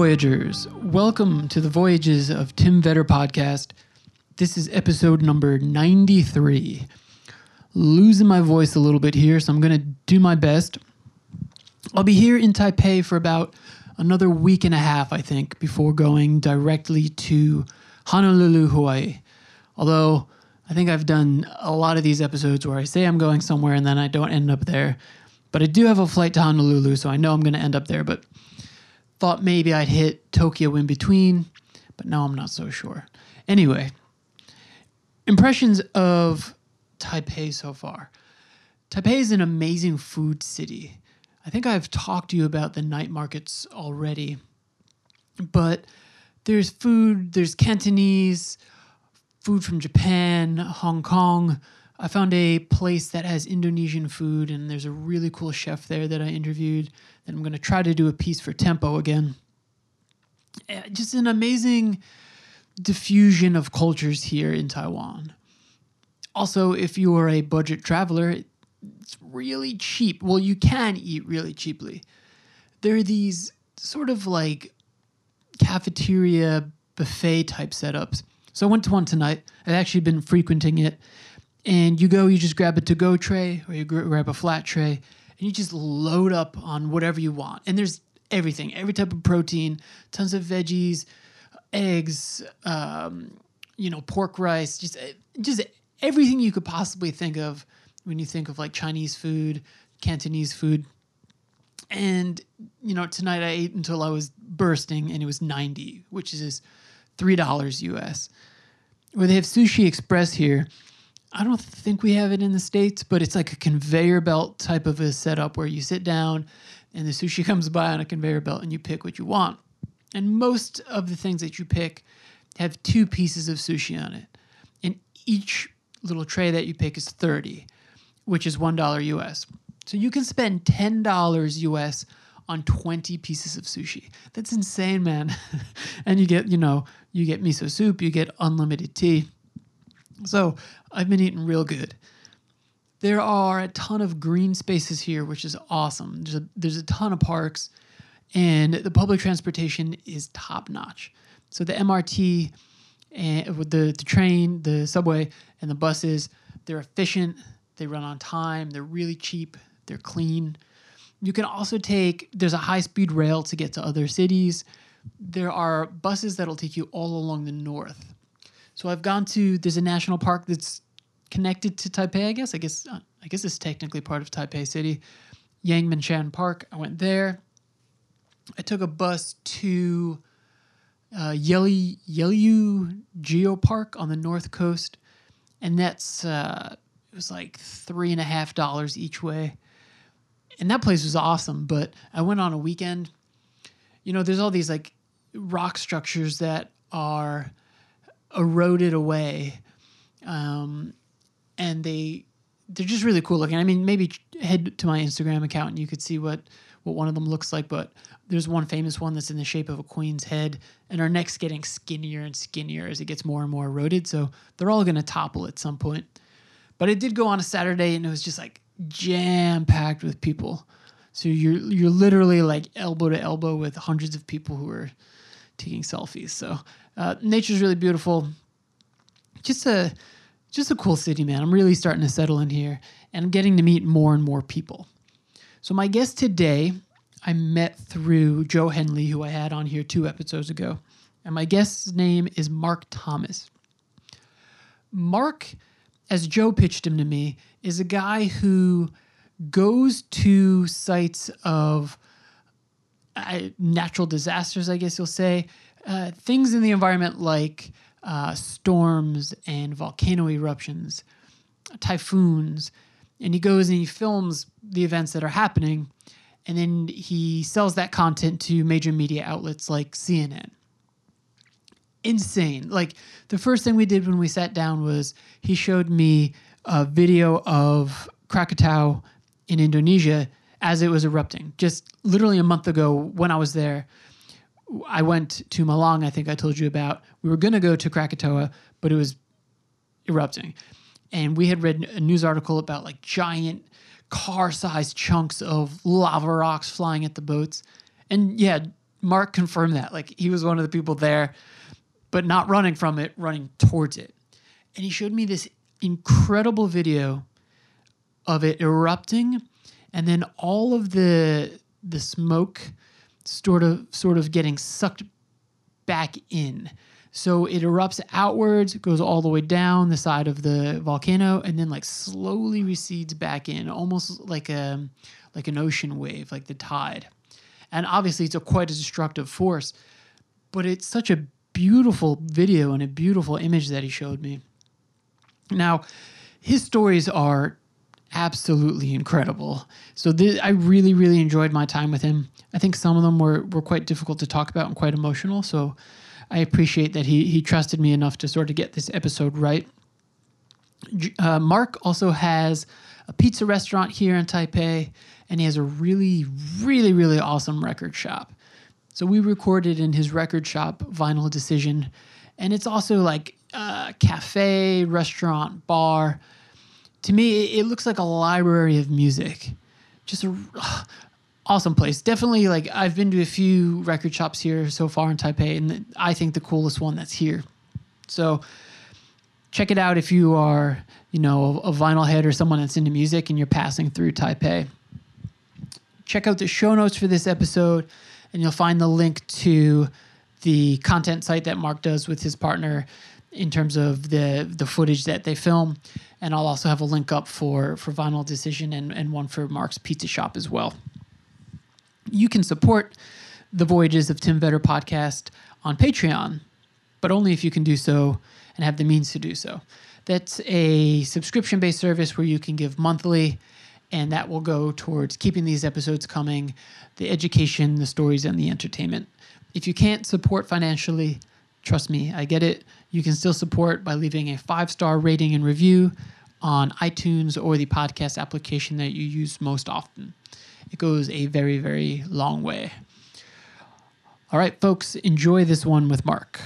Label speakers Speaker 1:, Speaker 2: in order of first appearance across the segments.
Speaker 1: Voyagers. Welcome to the Voyages of Tim Vetter podcast. This is episode number 93. Losing my voice a little bit here, so I'm going to do my best. I'll be here in Taipei for about another week and a half, I think, before going directly to Honolulu, Hawaii. Although I think I've done a lot of these episodes where I say I'm going somewhere and then I don't end up there. But I do have a flight to Honolulu, so I know I'm going to end up there. But thought maybe I'd hit Tokyo in between, but now I'm not so sure. Anyway, impressions of Taipei so far. Taipei is an amazing food city. I think I've talked to you about the night markets already, but there's food, there's Cantonese, food from Japan, Hong Kong. I found a place that has Indonesian food, and there's a really cool chef there that I interviewed. That I'm going to try to do a piece for Tempo again. Uh, Just an amazing diffusion of cultures here in Taiwan. Also, if you are a budget traveler, it's really cheap. Well, you can eat really cheaply. There are these sort of like cafeteria buffet type setups. So I went to one tonight. I've actually been frequenting it. And you go, you just grab a to go tray or you grab a flat tray and you just load up on whatever you want. And there's everything, every type of protein, tons of veggies, eggs, um, you know, pork rice, just just everything you could possibly think of when you think of like Chinese food, Cantonese food. And you know, tonight I ate until I was bursting, and it was ninety, which is three dollars US. Where they have Sushi Express here. I don't think we have it in the states, but it's like a conveyor belt type of a setup where you sit down, and the sushi comes by on a conveyor belt, and you pick what you want. And most of the things that you pick have two pieces of sushi on it, and each little tray that you pick is thirty, which is one dollar US. So you can spend ten dollars US on 20 pieces of sushi. That's insane, man. and you get, you know, you get miso soup, you get unlimited tea. So I've been eating real good. There are a ton of green spaces here, which is awesome. There's a, there's a ton of parks, and the public transportation is top notch. So the MRT, and with the, the train, the subway, and the buses, they're efficient. They run on time. They're really cheap. They're clean. You can also take, there's a high speed rail to get to other cities. There are buses that'll take you all along the north. So I've gone to, there's a national park that's connected to Taipei, I guess. I guess, uh, I guess it's technically part of Taipei City. Yangmingshan Park. I went there. I took a bus to uh, Yeli, Yehliu Geo Park on the north coast. And that's, uh, it was like three and a half dollars each way and that place was awesome. But I went on a weekend. You know, there's all these like rock structures that are eroded away, um, and they they're just really cool looking. I mean, maybe head to my Instagram account and you could see what what one of them looks like. But there's one famous one that's in the shape of a queen's head, and our neck's getting skinnier and skinnier as it gets more and more eroded. So they're all going to topple at some point. But it did go on a Saturday, and it was just like jam packed with people. So you're you're literally like elbow to elbow with hundreds of people who are taking selfies. So uh, nature's really beautiful. Just a just a cool city, man. I'm really starting to settle in here, and I'm getting to meet more and more people. So my guest today, I met through Joe Henley, who I had on here two episodes ago, and my guest's name is Mark Thomas. Mark, as Joe pitched him to me, is a guy who goes to sites of uh, natural disasters, I guess you'll say, uh, things in the environment like uh, storms and volcano eruptions, typhoons, and he goes and he films the events that are happening, and then he sells that content to major media outlets like CNN insane. Like the first thing we did when we sat down was he showed me a video of Krakatau in Indonesia as it was erupting. Just literally a month ago when I was there, I went to Malang, I think I told you about. We were going to go to Krakatoa, but it was erupting. and we had read a news article about like giant car-sized chunks of lava rocks flying at the boats. And yeah, Mark confirmed that. Like he was one of the people there, but not running from it, running towards it. And he showed me this incredible video of it erupting and then all of the the smoke sort of sort of getting sucked back in. So it erupts outwards, goes all the way down the side of the volcano, and then like slowly recedes back in, almost like a like an ocean wave, like the tide. And obviously, it's a quite a destructive force, but it's such a beautiful video and a beautiful image that he showed me. Now, his stories are absolutely incredible. So I really, really enjoyed my time with him. I think some of them were were quite difficult to talk about and quite emotional. So I appreciate that he he trusted me enough to sort of get this episode right. Uh, Mark also has a pizza restaurant here in Taipei, and he has a really, really, really awesome record shop. So we recorded in his record shop, Vinyl Decision, and it's also like a cafe, restaurant, bar. To me, it- looks like a library of music. Just a awesome place. Definitely, like I've been to a few record shops here so far in Taipei, and I think the coolest one that's here. So check it out if you are, you know, a vinyl head or someone that's into music and you're passing through Taipei. Check out the show notes for this episode, and you'll find the link to the content site that Mark does with his partner in terms of the the footage that they film. And I'll also have a link up for for Vinyl Decision and, and one for Mark's Pizza Shop as well. You can support the Voyages of Tim Vetter podcast on Patreon, but only if you can do so and have the means to do so. That's a subscription based service where you can give monthly, and that will go towards keeping these episodes coming, the education, the stories, and the entertainment. If you can't support financially, trust me, I get it. You can still support by leaving a five star rating and review on iTunes or the podcast application that you use most often. It goes a very, very long way. All right, folks, enjoy this one with Mark.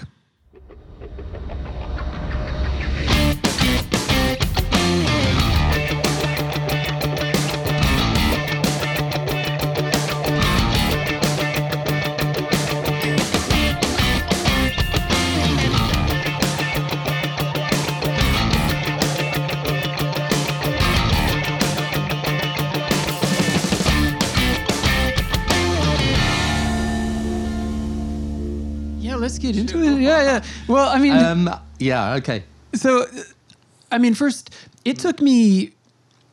Speaker 1: Let's get into it. Yeah, yeah. Well, I mean,
Speaker 2: Um, yeah, okay.
Speaker 1: so, I mean, first, it took me,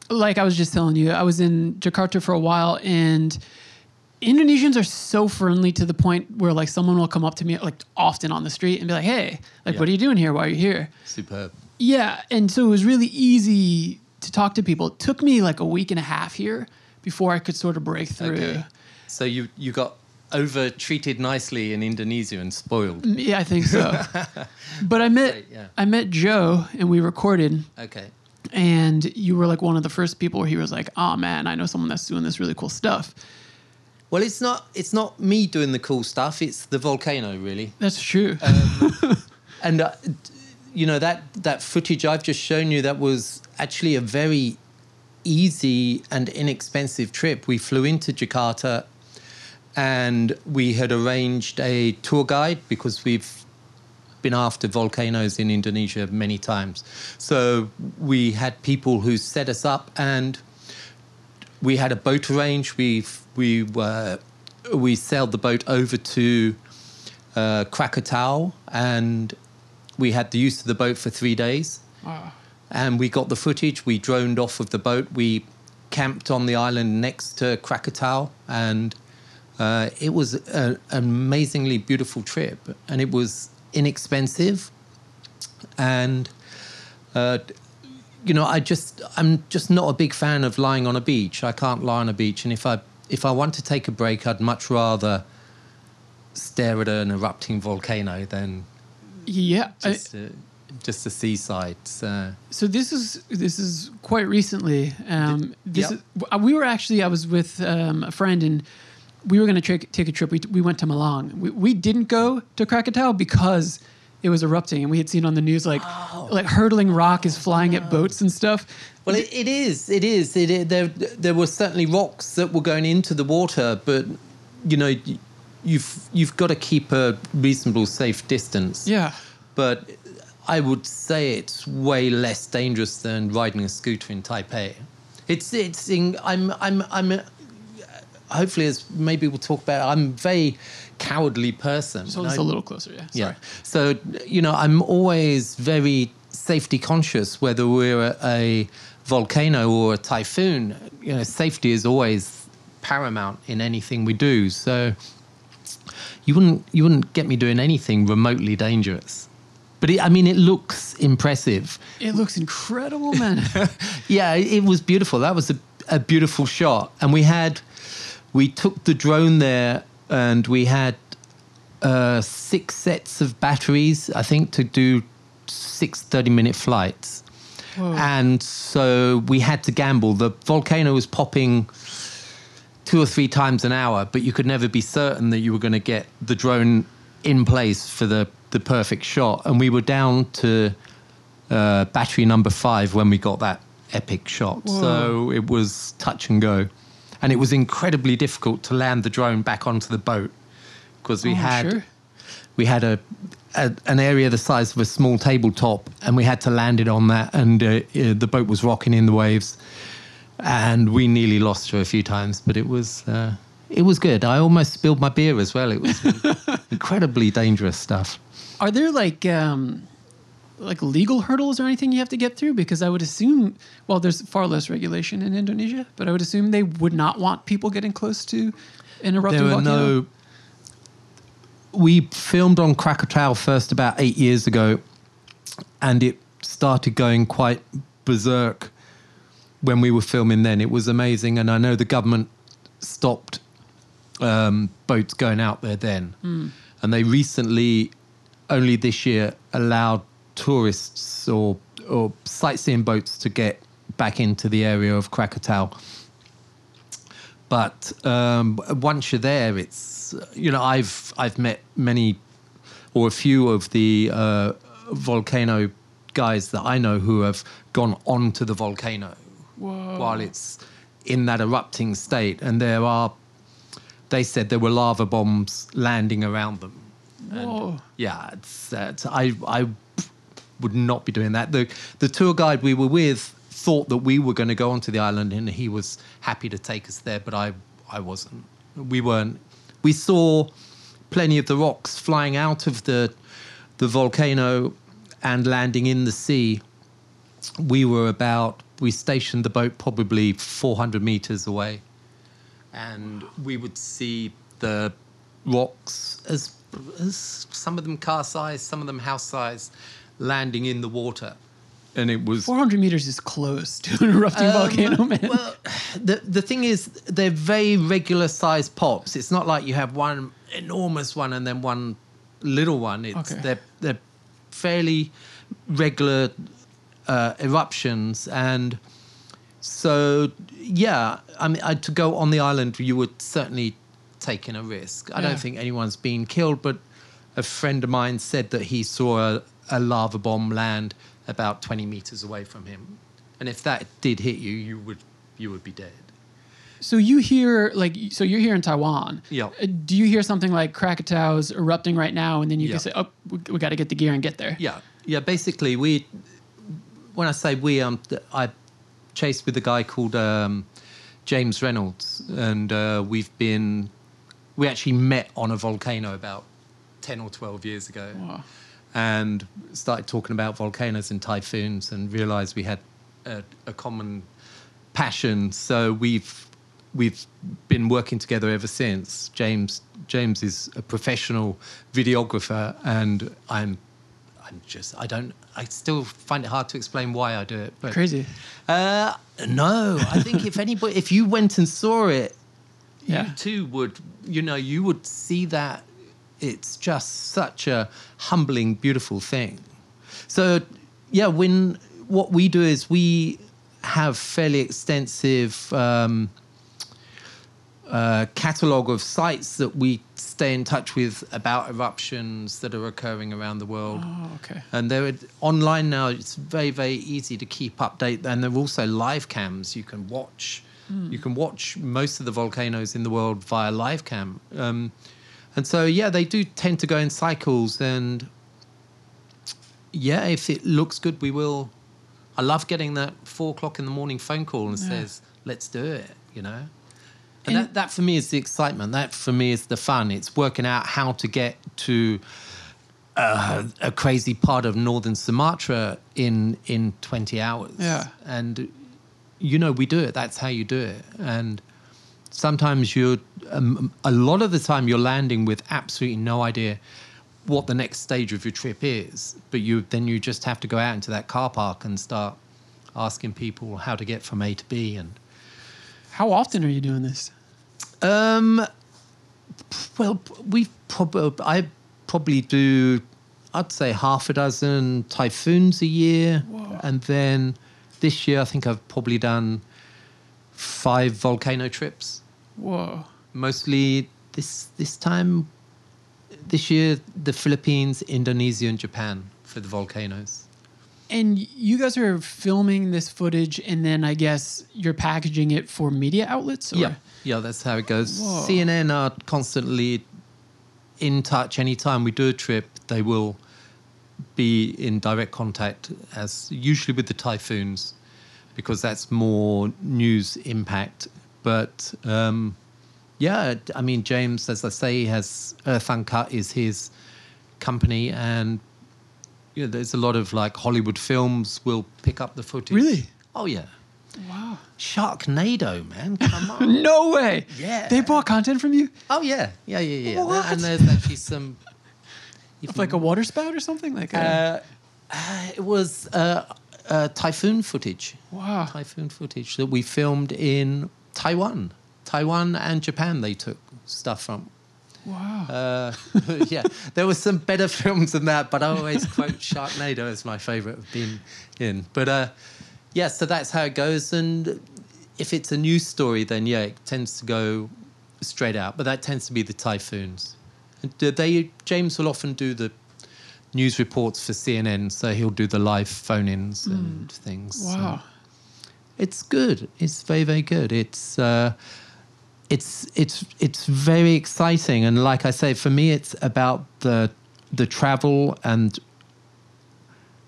Speaker 1: like I was just telling you, I was in Jakarta for a while, and Indonesians are so friendly to the point where, like, someone will come up to me, like, often on the street and be like, hey, like,
Speaker 2: Yeah.
Speaker 1: what are you doing here? Why are you here?
Speaker 2: Superb.
Speaker 1: Yeah, and so it was really easy to talk to people. It took me like a week and a half here before I could sort of break through.
Speaker 2: Okay. So you you got over treated nicely in Indonesia and spoiled.
Speaker 1: Yeah, I think so. but I met
Speaker 2: Great, yeah.
Speaker 1: I met Joe and we recorded
Speaker 2: Okay.
Speaker 1: and you were like one of the first people where he was like, "Oh man, I know someone that's doing this really cool stuff."
Speaker 2: Well, it's not it's not me doing the cool stuff. It's the volcano, really.
Speaker 1: That's true.
Speaker 2: And uh, you know that that footage I've just shown you that was actually a very easy and inexpensive trip. We flew into Jakarta and we had arranged a tour guide because we've been after volcanoes in Indonesia many times. So we had people who set us up and we had a boat arranged. We we were we sailed the boat over to uh, Krakatau and we had the use of the boat for three days. And we got the footage. We droned off of the boat. We camped on the island next to Krakatau, and uh, it was a, an amazingly beautiful trip. And it was inexpensive, and uh, you know, I just I'm just not a big fan of lying on a beach. I can't lie on a beach, and if I if I want to take a break, I'd much rather stare at an erupting volcano than
Speaker 1: yeah. I-
Speaker 2: just, just the seaside. So,
Speaker 1: so this is this is quite recently. Um, this
Speaker 2: Yep.
Speaker 1: is, we were actually I was with um, a friend and we were going to take take a trip. We, we went to Malang. We, we didn't go to Krakatoa because it was erupting, and we had seen on the news like like hurtling rock is flying at boats and stuff.
Speaker 2: Well, it, it is. It is. It, it, there, there were certainly rocks that were going into the water, but you know, you've you've got to keep a reasonable, safe distance.
Speaker 1: Yeah.
Speaker 2: But I would say it's way less dangerous than riding a scooter in Taipei. It's it's. In, I'm I'm I'm. Hopefully, as maybe we'll talk about. I'm a very cowardly person.
Speaker 1: So it's a little closer. Yeah.
Speaker 2: yeah. So, you know, I'm always very safety conscious, whether we're a volcano or a typhoon. You know, safety is always paramount in anything we do. So, you wouldn't you wouldn't get me doing anything remotely dangerous. But it, I mean, it looks impressive.
Speaker 1: It looks incredible, man.
Speaker 2: Yeah, it it was beautiful. That was a, a beautiful shot. And we had, we took the drone there and we had uh, six sets of batteries, I think, to do six 30 minute flights.
Speaker 1: Whoa.
Speaker 2: And so we had to gamble. The volcano was popping two or three times an hour, but you could never be certain that you were going to get the drone in place for the, the perfect shot. And we were down to uh, battery number five when we got that epic shot. So it was touch and go. And it was incredibly difficult to land the drone back onto the boat because we
Speaker 1: Oh,
Speaker 2: had
Speaker 1: sure.
Speaker 2: we had a, a an area the size of a small tabletop, and we had to land it on that, and uh, uh, the boat was rocking in the waves, and we nearly lost her a few times, but it was. Uh, it was good. I almost spilled my beer as well. It was incredibly dangerous stuff.
Speaker 1: Are there like um, like legal hurdles or anything you have to get through? Because I would assume, well, there's far less regulation in Indonesia, but I would assume they would not want people getting close to an erupting
Speaker 2: there were
Speaker 1: volcano.
Speaker 2: no. We filmed on Krakatoa first about eight years ago, and it started going quite berserk when we were filming. Then it was amazing, and I know the government stopped um, boats going out there then, and they recently, only this year, allowed tourists or or sightseeing boats to get back into the area of Krakatoa but um, once you're there, it's you know I've I've met many or a few of the uh, volcano guys that I know who have gone onto the volcano
Speaker 1: Whoa.
Speaker 2: while it's in that erupting state, and there are they said there were lava bombs landing around them.
Speaker 1: Whoa.
Speaker 2: Yeah, it's, uh, it's I I would not be doing that. The the tour guide we were with thought that we were going to go onto the island, and he was happy to take us there, but I I wasn't. We weren't. We saw plenty of the rocks flying out of the the volcano and landing in the sea. We were about. We stationed the boat probably 400 meters away, and we would see the rocks as, as some of them car size, some of them house size, landing in the water, and it was
Speaker 1: 400 meters is close to an erupting volcano, man.
Speaker 2: Um, well, the the thing is, they're very regular sized pops. It's not like you have one enormous one and then one little one. It's
Speaker 1: Okay.
Speaker 2: they're they're fairly regular uh, eruptions, and so yeah. I mean, I, to go on the island, you would certainly take in a risk. I
Speaker 1: Yeah.
Speaker 2: don't think anyone's been killed, but a friend of mine said that he saw a, a lava bomb land about 20 meters away from him. And if that did hit you, you would you would be dead.
Speaker 1: So you hear like so you're here in Taiwan.
Speaker 2: Yeah.
Speaker 1: Uh, Do you hear something like Krakatau's erupting right now, and then you
Speaker 2: Yeah.
Speaker 1: can say, "Oh, we, we got to get the gear and get there."
Speaker 2: Yeah, yeah. Basically, we when I say we, um, I chased with a guy called um, James Reynolds, and uh, we've been we actually met on a volcano about ten or twelve years ago,
Speaker 1: Wow.
Speaker 2: And started talking about volcanoes and typhoons, and realized we had a, a common passion. So we've we've been working together ever since. James James is a professional videographer, and I'm I'm just I don't I still find it hard to explain why I do it. But
Speaker 1: Crazy.
Speaker 2: Uh, no, I think if anybody if you went and saw it,
Speaker 1: Yeah.
Speaker 2: you too would you know you would see that it's just such a humbling, beautiful thing. So yeah, when what we do is we have fairly extensive um, uh, catalogue of sites that we stay in touch with about eruptions that are occurring around the world.
Speaker 1: Oh, okay.
Speaker 2: And they're online now. It's very, very easy to keep update. And there are also live cams you can watch. You can watch most of the volcanoes in the world via live cam. Um, and so, yeah, they do tend to go in cycles. And yeah, if it looks good, we will. I love getting that four o'clock in the morning phone call and
Speaker 1: Yeah.
Speaker 2: says, let's do it, you know?
Speaker 1: And-
Speaker 2: And, that, that for me is the excitement. That for me is the fun. It's working out how to get to uh, a crazy part of northern Sumatra in in 20 hours.
Speaker 1: Yeah.
Speaker 2: And you know we do it. That's how you do it. And sometimes you're um, a lot of the time you're landing with absolutely no idea what the next stage of your trip is. But you then you just have to go out into that car park and start asking people how to get from A to B and
Speaker 1: How often are you doing this?
Speaker 2: um, well, we probably I probably do, I'd say half a dozen typhoons a year,
Speaker 1: Whoa.
Speaker 2: and then this year I think I've probably done five volcano trips.
Speaker 1: Whoa.
Speaker 2: Mostly this this time, this year the Philippines, Indonesia, and Japan for the volcanoes.
Speaker 1: And you guys are filming this footage, and then I guess you're packaging it for media outlets. Or?
Speaker 2: Yeah, yeah, that's how it goes.
Speaker 1: Whoa.
Speaker 2: CNN are constantly in touch. Anytime we do a trip, they will be in direct contact, as usually with the typhoons, because that's more news impact. But um, yeah, I mean, James, as I say, has Earth Uncut is his company, and you know, there's a lot of like Hollywood films will pick up the footage.
Speaker 1: Really?
Speaker 2: Oh yeah.
Speaker 1: Wow.
Speaker 2: Sharknado, man, come on.
Speaker 1: No way.
Speaker 2: Yeah.
Speaker 1: They bought content from you?
Speaker 2: Oh yeah, yeah, yeah, yeah.
Speaker 1: What?
Speaker 2: And there's actually some. if
Speaker 1: like a
Speaker 2: you-
Speaker 1: water spout or something? Like a,
Speaker 2: Uh, uh, it was uh, uh, typhoon footage.
Speaker 1: wow.
Speaker 2: Typhoon footage that we filmed in Taiwan, Taiwan and Japan. They took stuff from.
Speaker 1: Wow.
Speaker 2: Uh, yeah, there were some better films than that, but I always quote Sharknado as my favorite of being in. But uh, yeah, so that's how it goes. And if it's a news story, then yeah, it tends to go straight out. But that tends to be the typhoons. And they James will often do the news reports for CNN, so he'll do the live phone-ins and things. So
Speaker 1: wow.
Speaker 2: It's good. It's very very good. It's uh, it's it's it's very exciting, and like I say, for me, it's about the the travel and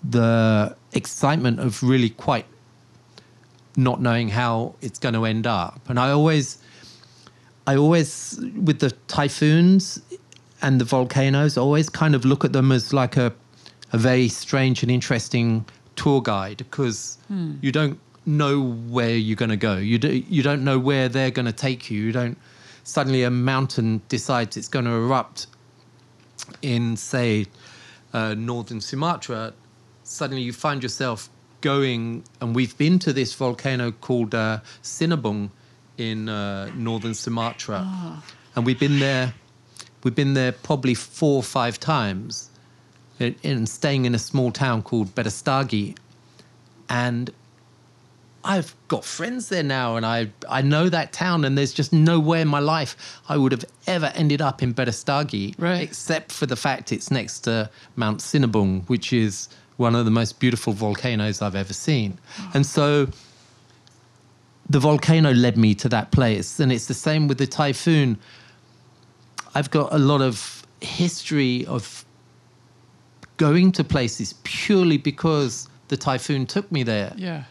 Speaker 2: the excitement of really quite not knowing how it's going to end up. And I always, I always with the typhoons and the volcanoes, I always kind of look at them as like a a very strange and interesting tour guide because you don't know where you're going to go. You do, you don't know where they're going to take you. You don't suddenly a mountain decides it's going to erupt in say uh, northern Sumatra. Suddenly you find yourself going, and we've been to this volcano called uh, Sinabung in uh, northern Sumatra, and we've been there. We've been there probably four or five times, and, and staying in a small town called Berastagi, and I've got friends there now, and I I know that town, and there's just no way in my life I would have ever ended up in Berastagi,
Speaker 1: Right.
Speaker 2: except for the fact it's next to Mount Sinabung, which is one of the most beautiful volcanoes I've ever seen, and so the volcano led me to that place, and it's the same with the typhoon. I've got a lot of history of going to places purely because the typhoon took me there
Speaker 1: Yeah.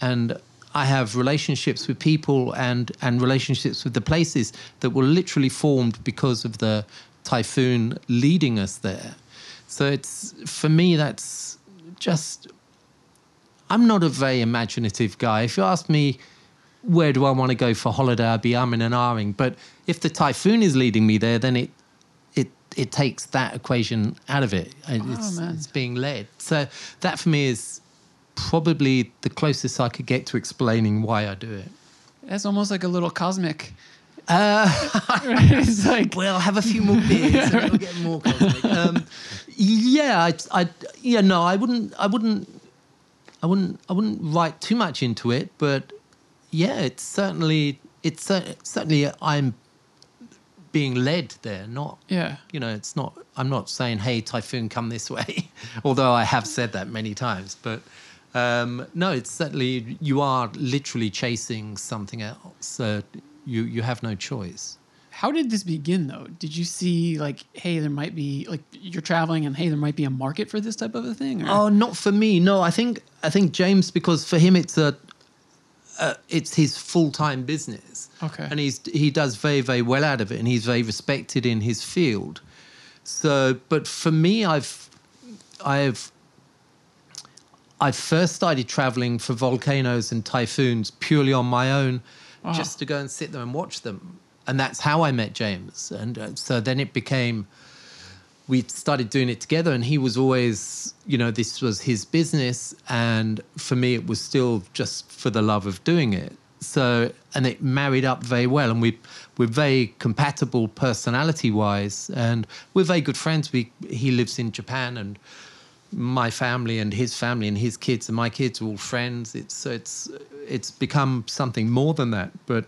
Speaker 2: And I have relationships with people and and relationships with the places that were literally formed because of the typhoon leading us there. So it's for me that's just I'm not a very imaginative guy. If you ask me where do I want to go for holiday, I'd be umming and ahhing. But if the typhoon is leading me there, then it it it takes that equation out of it. And it's,
Speaker 1: man.
Speaker 2: it's being led. So that for me is probably the closest I could get to explaining why I do it.
Speaker 1: That's almost like a little cosmic.
Speaker 2: Uh,
Speaker 1: it's like,
Speaker 2: well, have a few more beers and it'll get more cosmic. Um, yeah, I, I, yeah, no, I wouldn't, I wouldn't, I wouldn't, I wouldn't write too much into it, but yeah, it's certainly it's cer- certainly I'm being led there, not
Speaker 1: Yeah.
Speaker 2: you know, it's not. I'm not saying, "Hey, typhoon, come this way," although I have said that many times. But um, no, it's certainly you are literally chasing something else. Uh, you you have no choice.
Speaker 1: How did this begin though? Did you see like, hey, there might be like you're traveling and hey, there might be a market for this type of a thing? Or?
Speaker 2: Oh, not for me. No, I think I think James because for him it's a uh, it's his full time business.
Speaker 1: Okay.
Speaker 2: and he's he does very very well out of it, and he's very respected in his field. So, but for me, I've I've I first started traveling for volcanoes and typhoons purely on my own, just to go and sit there and watch them, and that's how I met James. And uh, so then it became we started doing it together and he was always you know this was his business and for me it was still just for the love of doing it. So and it married up very well and we we're very compatible personality wise and we're very good friends. We he lives in Japan and my family and his family and his kids and my kids are all friends. It's it's it's become something more than that. But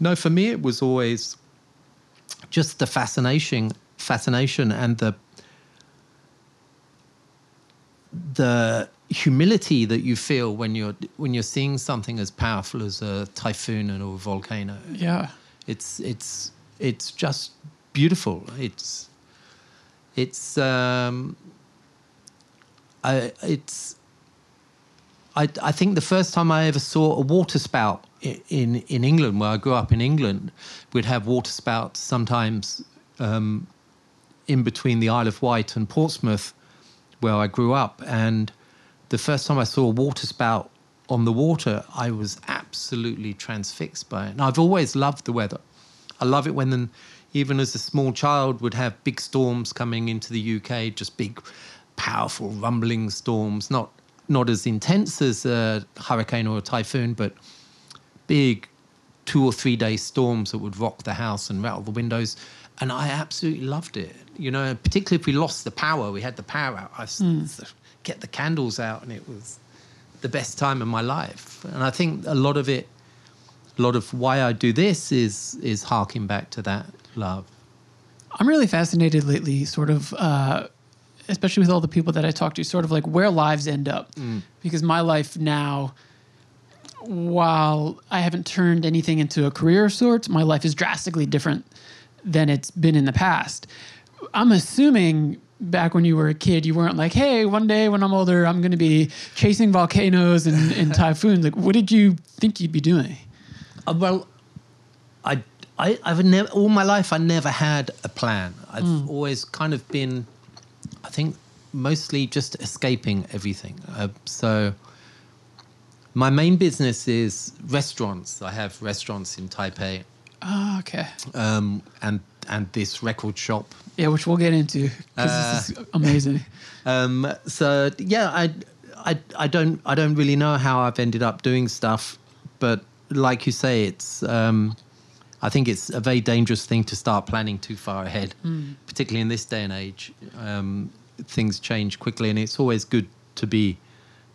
Speaker 2: no for me it was always just the fascination fascination and the the humility that you feel when you're when you're seeing something as powerful as a typhoon and or a volcano.
Speaker 1: Yeah.
Speaker 2: it's it's it's just beautiful. It's it's um I it's I, I think the first time I ever saw a water spout in in England, where I grew up in England, we'd have water spouts sometimes um, in between the Isle of Wight and Portsmouth, where I grew up. And the first time I saw a water spout on the water, I was absolutely transfixed by it. And I've always loved the weather. I love it when, even as a small child, would have big storms coming into the UK, just big, powerful, rumbling storms, not not as intense as a hurricane or a typhoon, but big two or three day storms that would rock the house and rattle the windows. And I absolutely loved it. You know, particularly if we lost the power, we had the power out. I s- get the candles out, and it was the best time of my life. And I think a lot of it, a lot of why I do this is is harking back to that love.
Speaker 1: I'm really fascinated lately, sort of, uh, especially with all the people that I talk to, sort of like where lives end up. Because my life now, while I haven't turned anything into a career of sorts, my life is drastically different than it's been in the past. I'm assuming back when you were a kid, you weren't like, hey, one day when I'm older, I'm going to be chasing volcanoes and, and typhoons. Like, what did you think you'd be doing?
Speaker 2: Uh, well, I, I, I've never all my life. I never had a plan. I've always kind of been, I think, mostly just escaping everything. Uh, so, my main business is restaurants. I have restaurants in Taipei,
Speaker 1: Oh, okay.
Speaker 2: um, and and this record shop.
Speaker 1: Yeah, which we'll get into because this is amazing.
Speaker 2: Um, so yeah, I, I, I don't, I don't really know how I've ended up doing stuff, but like you say, it's, um, I think it's a very dangerous thing to start planning too far ahead, particularly in this day and age. Um, things change quickly, and it's always good to be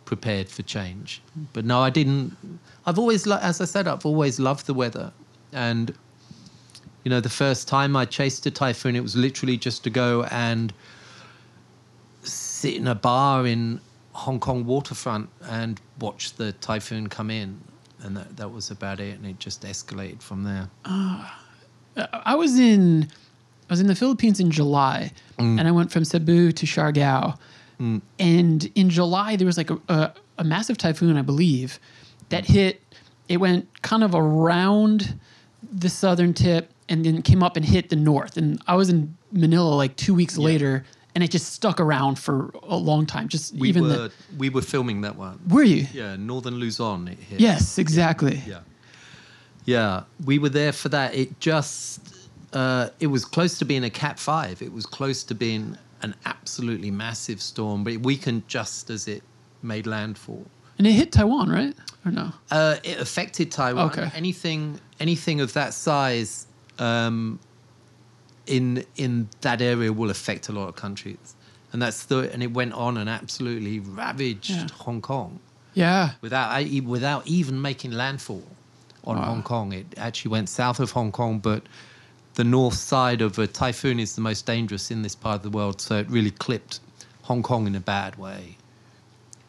Speaker 2: prepared for change. But no, I didn't. I've always, as I said, I've always loved the weather, and you know, the first time I chased a typhoon, it was literally just to go and sit in a bar in Hong Kong waterfront and watch the typhoon come in. And that, that was about it. And it just escalated from there.
Speaker 1: Ah, I was in I was in the Philippines in July, mm. and I went from Cebu to Siargao. Mm. And in July, there was like a, a, a massive typhoon, I believe, that hit. It went kind of around the southern tip and then came up and hit the north. And I was in Manila like two weeks later, and it just stuck around for a long time. Just
Speaker 2: We
Speaker 1: even
Speaker 2: were
Speaker 1: the
Speaker 2: we were filming that one.
Speaker 1: were you?
Speaker 2: Yeah, Northern Luzon. It hit.
Speaker 1: Yes, exactly.
Speaker 2: Yeah. Yeah, we were there for that. It just uh, it was close to being a Cat Five. It was close to being an absolutely massive storm, but it weakened just as it made landfall.
Speaker 1: And it hit Taiwan, right? Or no?
Speaker 2: Uh, it affected Taiwan.
Speaker 1: Okay.
Speaker 2: Anything, anything of that size um, in in that area will affect a lot of countries, and that's the and it went on and absolutely ravaged
Speaker 1: Yeah.
Speaker 2: Hong Kong
Speaker 1: Yeah.
Speaker 2: without I- without even making landfall. on Hong Kong. It actually went south of Hong Kong, but the north side of a typhoon is the most dangerous in this part of the world. So it really clipped Hong Kong in a bad way.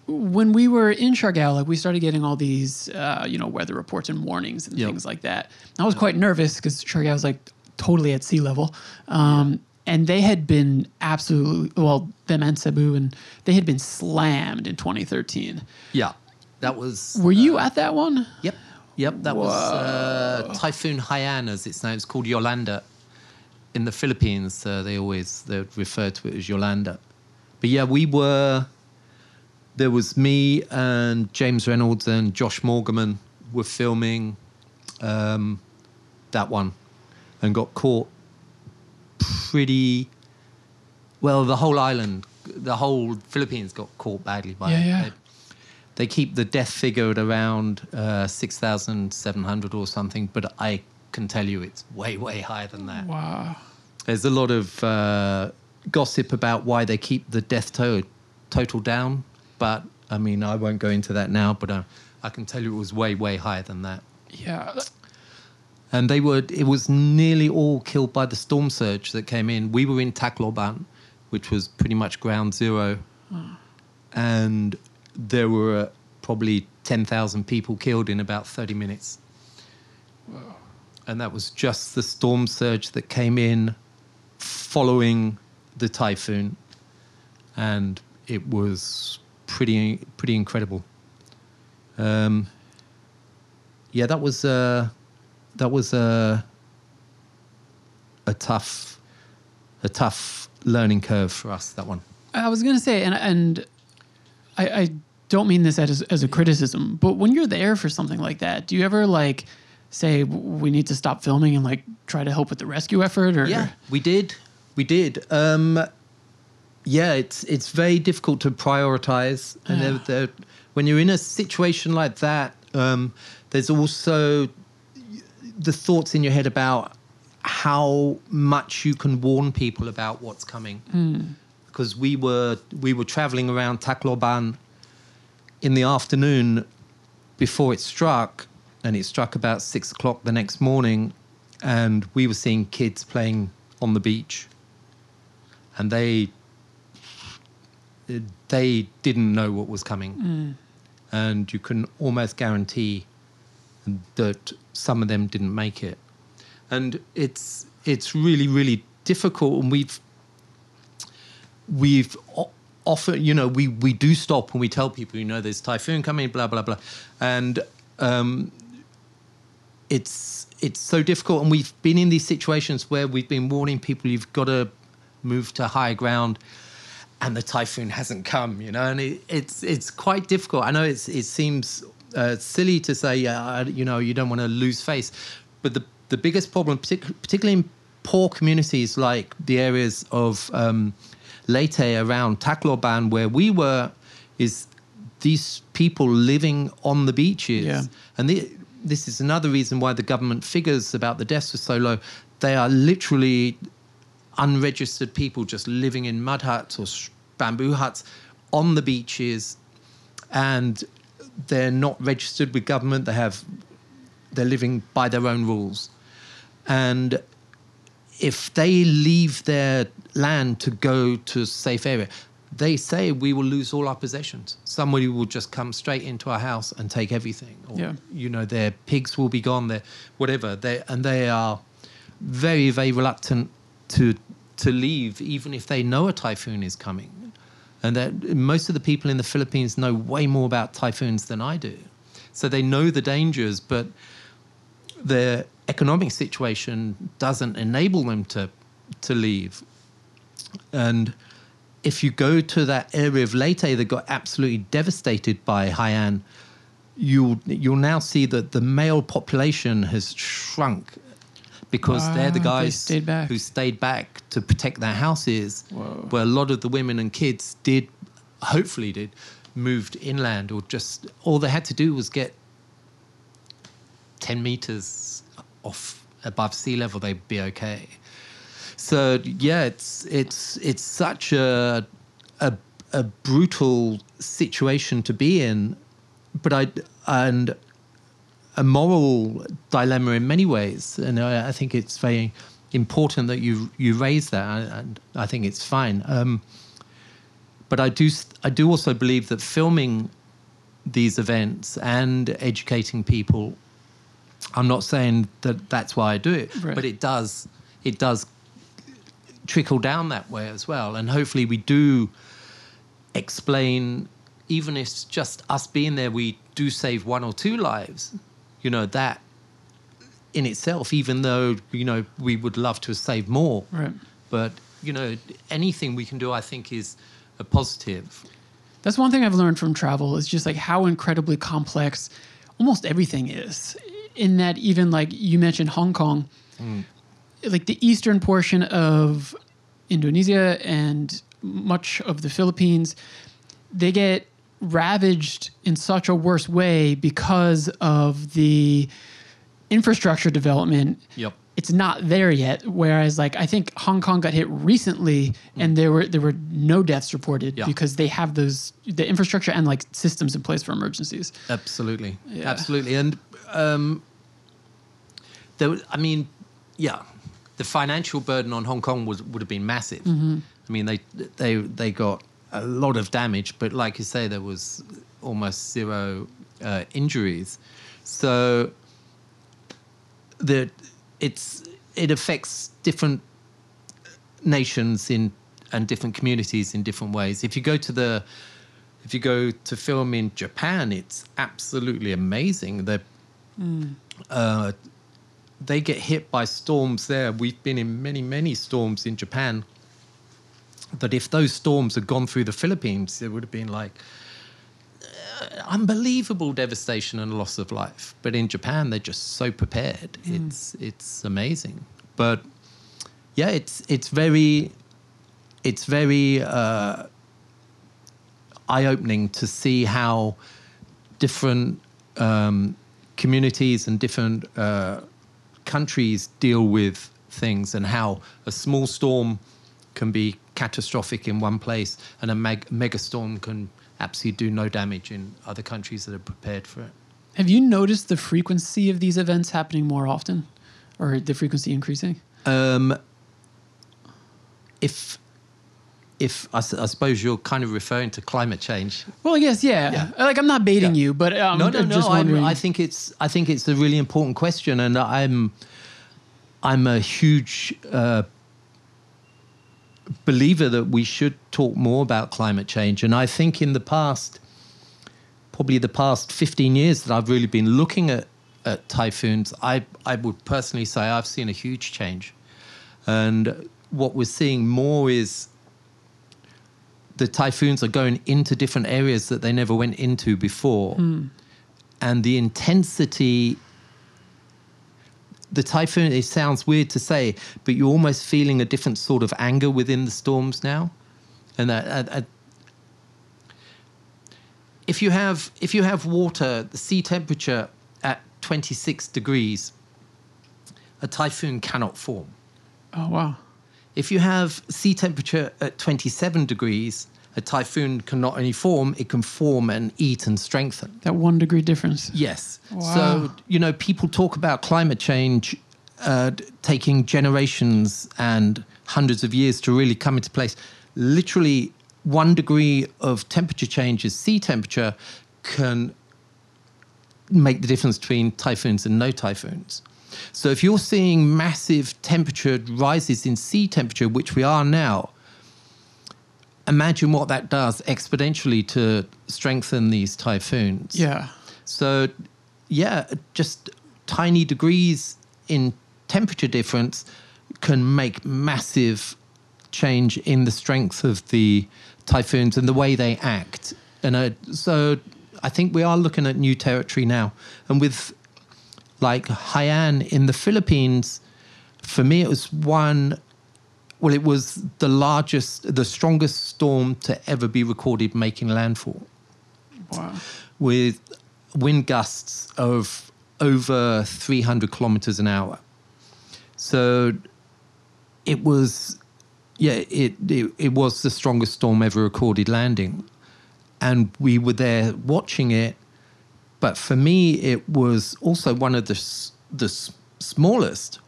Speaker 1: when we were in Siargao, like we started getting all these, uh, you know, weather reports and warnings and
Speaker 2: Yep.
Speaker 1: things like that. I was quite nervous because Siargao was like totally at sea level, um, and they had been absolutely well, them and Cebu, and they had been slammed in 2013.
Speaker 2: Yeah, that was.
Speaker 1: Were you at that one?
Speaker 2: Yep, yep. That was uh, Typhoon Haiyan, as it's known. It's called Yolanda. In the Philippines, uh, they always they refer to it as Yolanda. But yeah, we were. There was me and James Reynolds and Josh Morgerman were filming um, that one, and got caught pretty. Well, the whole island, the whole Philippines got caught badly by
Speaker 1: Yeah,
Speaker 2: it.
Speaker 1: yeah.
Speaker 2: They- they keep the death figure at around uh, 6,700 or something, but I can tell you it's way, way higher than that.
Speaker 1: Wow.
Speaker 2: There's a lot of uh, gossip about why they keep the death to- total down, but I mean, I won't go into that now, but uh, I can tell you it was way, way higher than that.
Speaker 1: Yeah.
Speaker 2: And they were, it was nearly all killed by the storm surge that came in. We were in Tacloban, which was pretty much ground zero. And there were probably 10,000 people killed in about 30 minutes. And that was just the storm surge that came in following the typhoon. And it was pretty, pretty incredible. Um, yeah, that was uh, that was a a tough a tough learning curve for us. That one.
Speaker 1: I was gonna say, and and I, I don't mean this as as a criticism, but when you're there for something like that, do you ever like say we need to stop filming and like try to help with the rescue effort? Or
Speaker 2: Yeah, we did. We did. Um, yeah, it's it's very difficult to prioritize, and there, there, when you're in a situation like that, um, there's also the thoughts in your head about how much you can warn people about what's coming. Hmm. Because we were we were traveling around Tacloban in the afternoon before it struck, and it struck about six o'clock the next morning, and we were seeing kids playing on the beach, and they they didn't know what was coming, hmm. and you can almost guarantee that some of them didn't make it, and it's it's really really difficult, and we've we've often, you know, we, we do stop and we tell people, you know, there's typhoon coming, blah, blah, blah. And um, it's, it's so difficult. And we've been in these situations where we've been warning people, you've got to move to higher ground. And the typhoon hasn't come, you know, and it, it's it's quite difficult. I know it's it seems uh, silly to say, I- you know, you don't want to lose face, but the the biggest problem, partic- particularly in poor communities like the areas of um, Leyte around Tacloban, where we were, is these people living on the beaches.
Speaker 1: Yeah.
Speaker 2: And the, this is another reason why the government figures about the deaths are so low. They are literally unregistered people just living in mud huts or bamboo huts on the beaches, and they're not registered with government. They have they're living by their own rules, and if they leave their land to go to a safe area, they say we will lose all our possessions. Somebody will just come straight into our house and take everything. Or,
Speaker 1: Yeah.
Speaker 2: You know, their pigs will be gone, their whatever. They and they are very, very reluctant to to leave, even if they know a typhoon is coming. And that most of the people in the Philippines know way more about typhoons than I do. So they know the dangers, but their economic situation doesn't enable them to to leave. And if you go to that area of Leyte that got absolutely devastated by Haiyan, you'll you'll now see that the male population has shrunk because they're the
Speaker 1: ah, they
Speaker 2: guys
Speaker 1: stayed
Speaker 2: who stayed back to protect their houses,
Speaker 1: Whoa.
Speaker 2: where a lot of the women and kids did, hopefully did, moved inland or just all they had to do was get 10 meters off above sea level, they'd be okay. So yeah, it's it's it's such a a, a brutal situation to be in, but I and a moral dilemma in many ways, and I, I think it's very important that you you raise that, and I think it's fine. Um, but I do I do also believe that filming these events and educating people. I'm not saying that that's why I do it,
Speaker 1: Right.
Speaker 2: but it does it does trickle down that way as well, and hopefully we do explain. Even if it's just us being there, we do save one or two lives. You know that in itself, even though you know we would love to save more,
Speaker 1: Right.
Speaker 2: but you know anything we can do, I think, is a positive.
Speaker 1: That's one thing I've learned from travel is just like how incredibly complex almost everything is. In that, even like you mentioned Hong Kong, mm. like the eastern portion of Indonesia and much of the Philippines, they get ravaged in such a worse way because of the infrastructure development
Speaker 2: Yep.
Speaker 1: it's not there yet. Whereas, like I think Hong Kong got hit recently, and there were there were no deaths reported
Speaker 2: Yeah.
Speaker 1: because they have those the infrastructure and like systems in place for emergencies.
Speaker 2: Absolutely,
Speaker 1: Yeah.
Speaker 2: absolutely, and um, there. was- I mean, yeah, the financial burden on Hong Kong was would have been massive. I mean, they they they got a lot of damage, but like you say, there was almost zero uh, injuries. So that it's it affects different nations in and different communities in different ways. If you go to the if you go to film in Japan, it's absolutely amazing. They uh, they get hit by storms there. We've been in many many storms in Japan. That if those storms had gone through the Philippines, it would have been like unbelievable devastation and loss of life. But in Japan, they're just so prepared. It's it's amazing. But yeah, it's it's very it's very uh, eye opening to see how different um, communities and different uh, countries deal with things, and how a small storm can be catastrophic in one place, and a meg- mega storm can absolutely do no damage in other countries that are prepared for it.
Speaker 1: Have you noticed the frequency of these events happening more often, or the frequency increasing?
Speaker 2: Um, if if I, I suppose you're kind of referring to climate change.
Speaker 1: Well, I guess yeah.
Speaker 2: Yeah.
Speaker 1: Like I'm not baiting
Speaker 2: Yeah.
Speaker 1: you, but um,
Speaker 2: no, no,
Speaker 1: I'm
Speaker 2: no.
Speaker 1: just
Speaker 2: I'm. I think it's I think it's a really important question, and I'm I'm a huge uh, believer that we should talk more about climate change. And I think in the past, probably the past 15 years that I've really been looking at, at typhoons, I, I would personally say I've seen a huge change. And what we're seeing more is the typhoons are going into different areas that they never went into before. Hmm. And the intensity the typhoon it sounds weird to say but you're almost feeling a different sort of anger within the storms now and that uh, uh, if you have if you have water the sea temperature at 26 degrees a typhoon cannot form
Speaker 1: oh wow.
Speaker 2: if you have sea temperature at 27 degrees a typhoon can not only form it can form and eat and strengthen
Speaker 1: That one degree difference.
Speaker 2: Yes.
Speaker 1: Wow.
Speaker 2: So, you know, people talk about climate change uh, taking generations and hundreds of years to really come into place. Literally, one degree of temperature change is sea temperature can make the difference between typhoons and no typhoons. So, if you're seeing massive temperature rises in sea temperature, which we are now, imagine what that does exponentially to strengthen these typhoons.
Speaker 1: Yeah.
Speaker 2: So, yeah, just tiny degrees in temperature difference can make massive change in the strength of the typhoons and the way they act. And uh, so, I think we are looking at new territory now. And with like Haiyan in the Philippines, for me, it was one. Well, it was the largest, the strongest storm to ever be recorded making landfall
Speaker 1: Wow.
Speaker 2: with wind gusts of over 300 kilometers an hour. So it was, yeah, it, it, it was the strongest storm ever recorded landing. And we were there watching it, but for me, it was also one of the the smallest.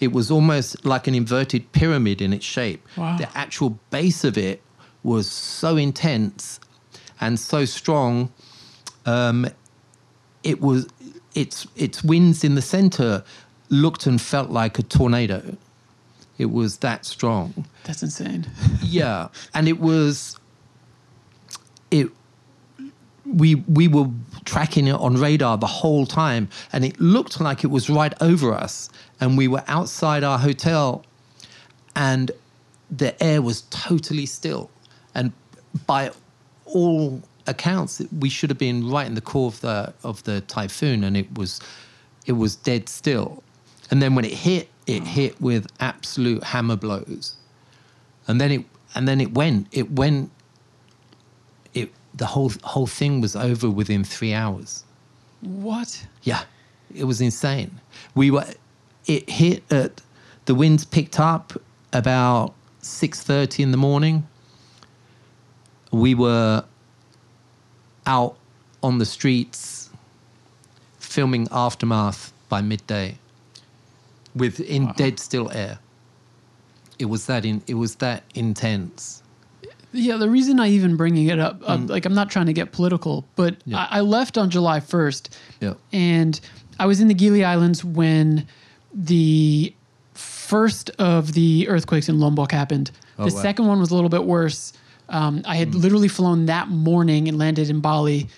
Speaker 2: It was almost like an inverted pyramid in its shape.
Speaker 1: Wow.
Speaker 2: The actual base of it was so intense and so strong. Um, it was its its winds in the center looked and felt like a tornado. It was that strong
Speaker 1: That's insane.
Speaker 2: yeah and it was it we we were tracking it on radar the whole time and it looked like it was right over us and we were outside our hotel and the air was totally still. And by all accounts we should have been right in the core of the of the typhoon and it was it was dead still. And then when it hit it hit with absolute hammer blows. And then it and then it went it went it the whole whole thing was over within three hours.
Speaker 1: What?
Speaker 2: yeah it was insane. We were it hit at the winds picked up about 6.30 in the morning. We were out on the streets filming aftermath by midday with in dead still air. It was that in it was that intense.
Speaker 1: Yeah, the reason I even bringing it up, uh, like I'm not trying to get political, but
Speaker 2: Yeah.
Speaker 1: I, I left on July 1st,
Speaker 2: Yeah.
Speaker 1: and I was in the Gili Islands when the first of the earthquakes in Lombok happened.
Speaker 2: Oh,
Speaker 1: the
Speaker 2: wow.
Speaker 1: second one was a little bit worse. Um, I had literally flown that morning and landed in Bali,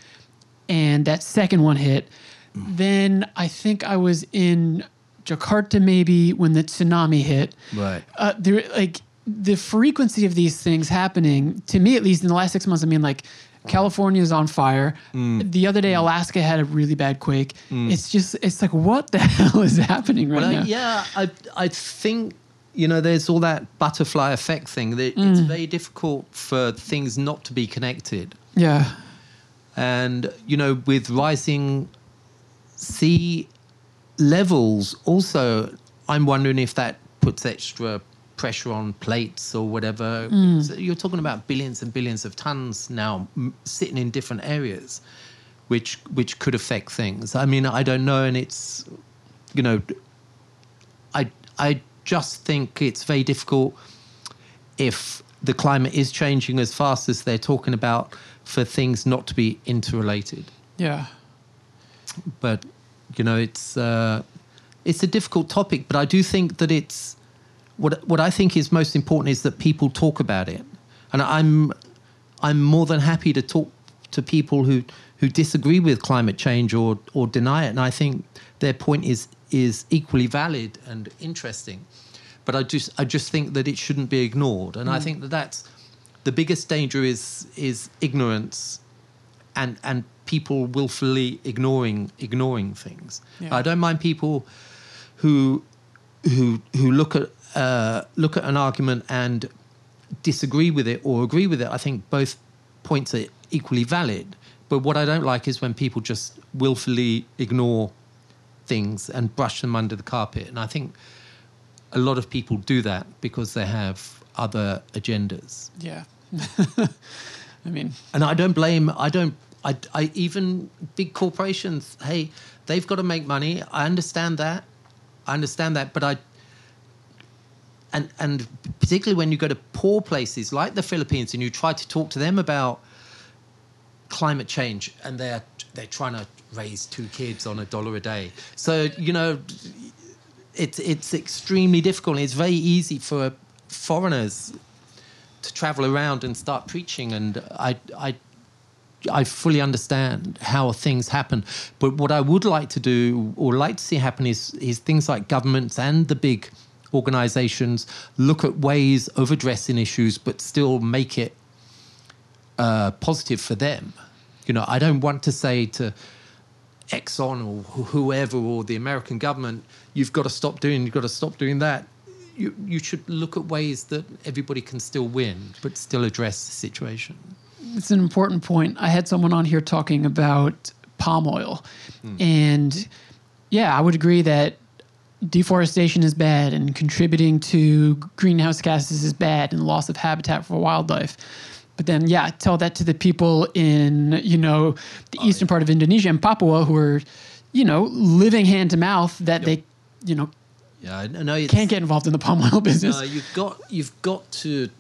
Speaker 1: and that second one hit. Then I think I was in Jakarta maybe when the tsunami hit
Speaker 2: right
Speaker 1: uh, there like the frequency of these things happening to me at least in the last six months i mean like california is on fire. Mm. The other day mm. alaska had a really bad quake. Mm. It's just it's like what the hell is happening right
Speaker 2: Well,
Speaker 1: now?
Speaker 2: yeah, I I think you know there's all that butterfly effect thing. That It's very difficult for things not to be connected,
Speaker 1: yeah.
Speaker 2: And you know with rising sea levels, also I'm wondering if that puts extra pressure on plates or whatever. So you're talking about billions and billions of tons now m- sitting in different areas, which which could affect things. I mean, I don't know, and it's you know I I just think it's very difficult if the climate is changing as fast as they're talking about for things not to be interrelated.
Speaker 1: yeah
Speaker 2: But you know, it's uh, it's a difficult topic. But I do think that it's what what I think is most important is that people talk about it, and I'm I'm more than happy to talk to people who who disagree with climate change or or deny it, and I think their point is is equally valid and interesting. But I just I just think that it shouldn't be ignored, and I mm. think that that's the biggest danger is is ignorance and and people willfully ignoring ignoring things.
Speaker 1: Yeah.
Speaker 2: I don't mind people who who who look at uh, look at an argument and disagree with it or agree with it. I think both points are equally valid. But what I don't like is when people just willfully ignore things and brush them under the carpet. And I think a lot of people do that because they have other agendas
Speaker 1: yeah i mean
Speaker 2: and I don't blame. I don't. I, I even big corporations. Hey, they've got to make money. I understand that. I understand that, but I. And and particularly when you go to poor places like the Philippines and you try to talk to them about climate change, and they're they're trying to raise two kids on a dollar a day. So you know, it's it's extremely difficult. It's very easy for foreigners to travel around and start preaching and I, I I fully understand how things happen but what I would like to do or like to see happen is is things like governments and the big organizations look at ways of addressing issues but still make it uh, positive for them you know I don't want to say to Exxon or wh- whoever or the American government, you've got to stop doing, you've got to stop doing that. You, you should look at ways that everybody can still win, but still address the situation.
Speaker 1: it's an important point. I had someone on here talking about palm oil. And yeah, I would agree that deforestation is bad and contributing to greenhouse gases is bad and loss of habitat for wildlife. But then, yeah, tell that to the people in you know the
Speaker 2: Oh,
Speaker 1: eastern part of Indonesia and Papua who are, you know, living hand to mouth that they, you know,
Speaker 2: Yeah, I know. It's,
Speaker 1: can't get involved in the palm oil business.
Speaker 2: No, you've got you've got to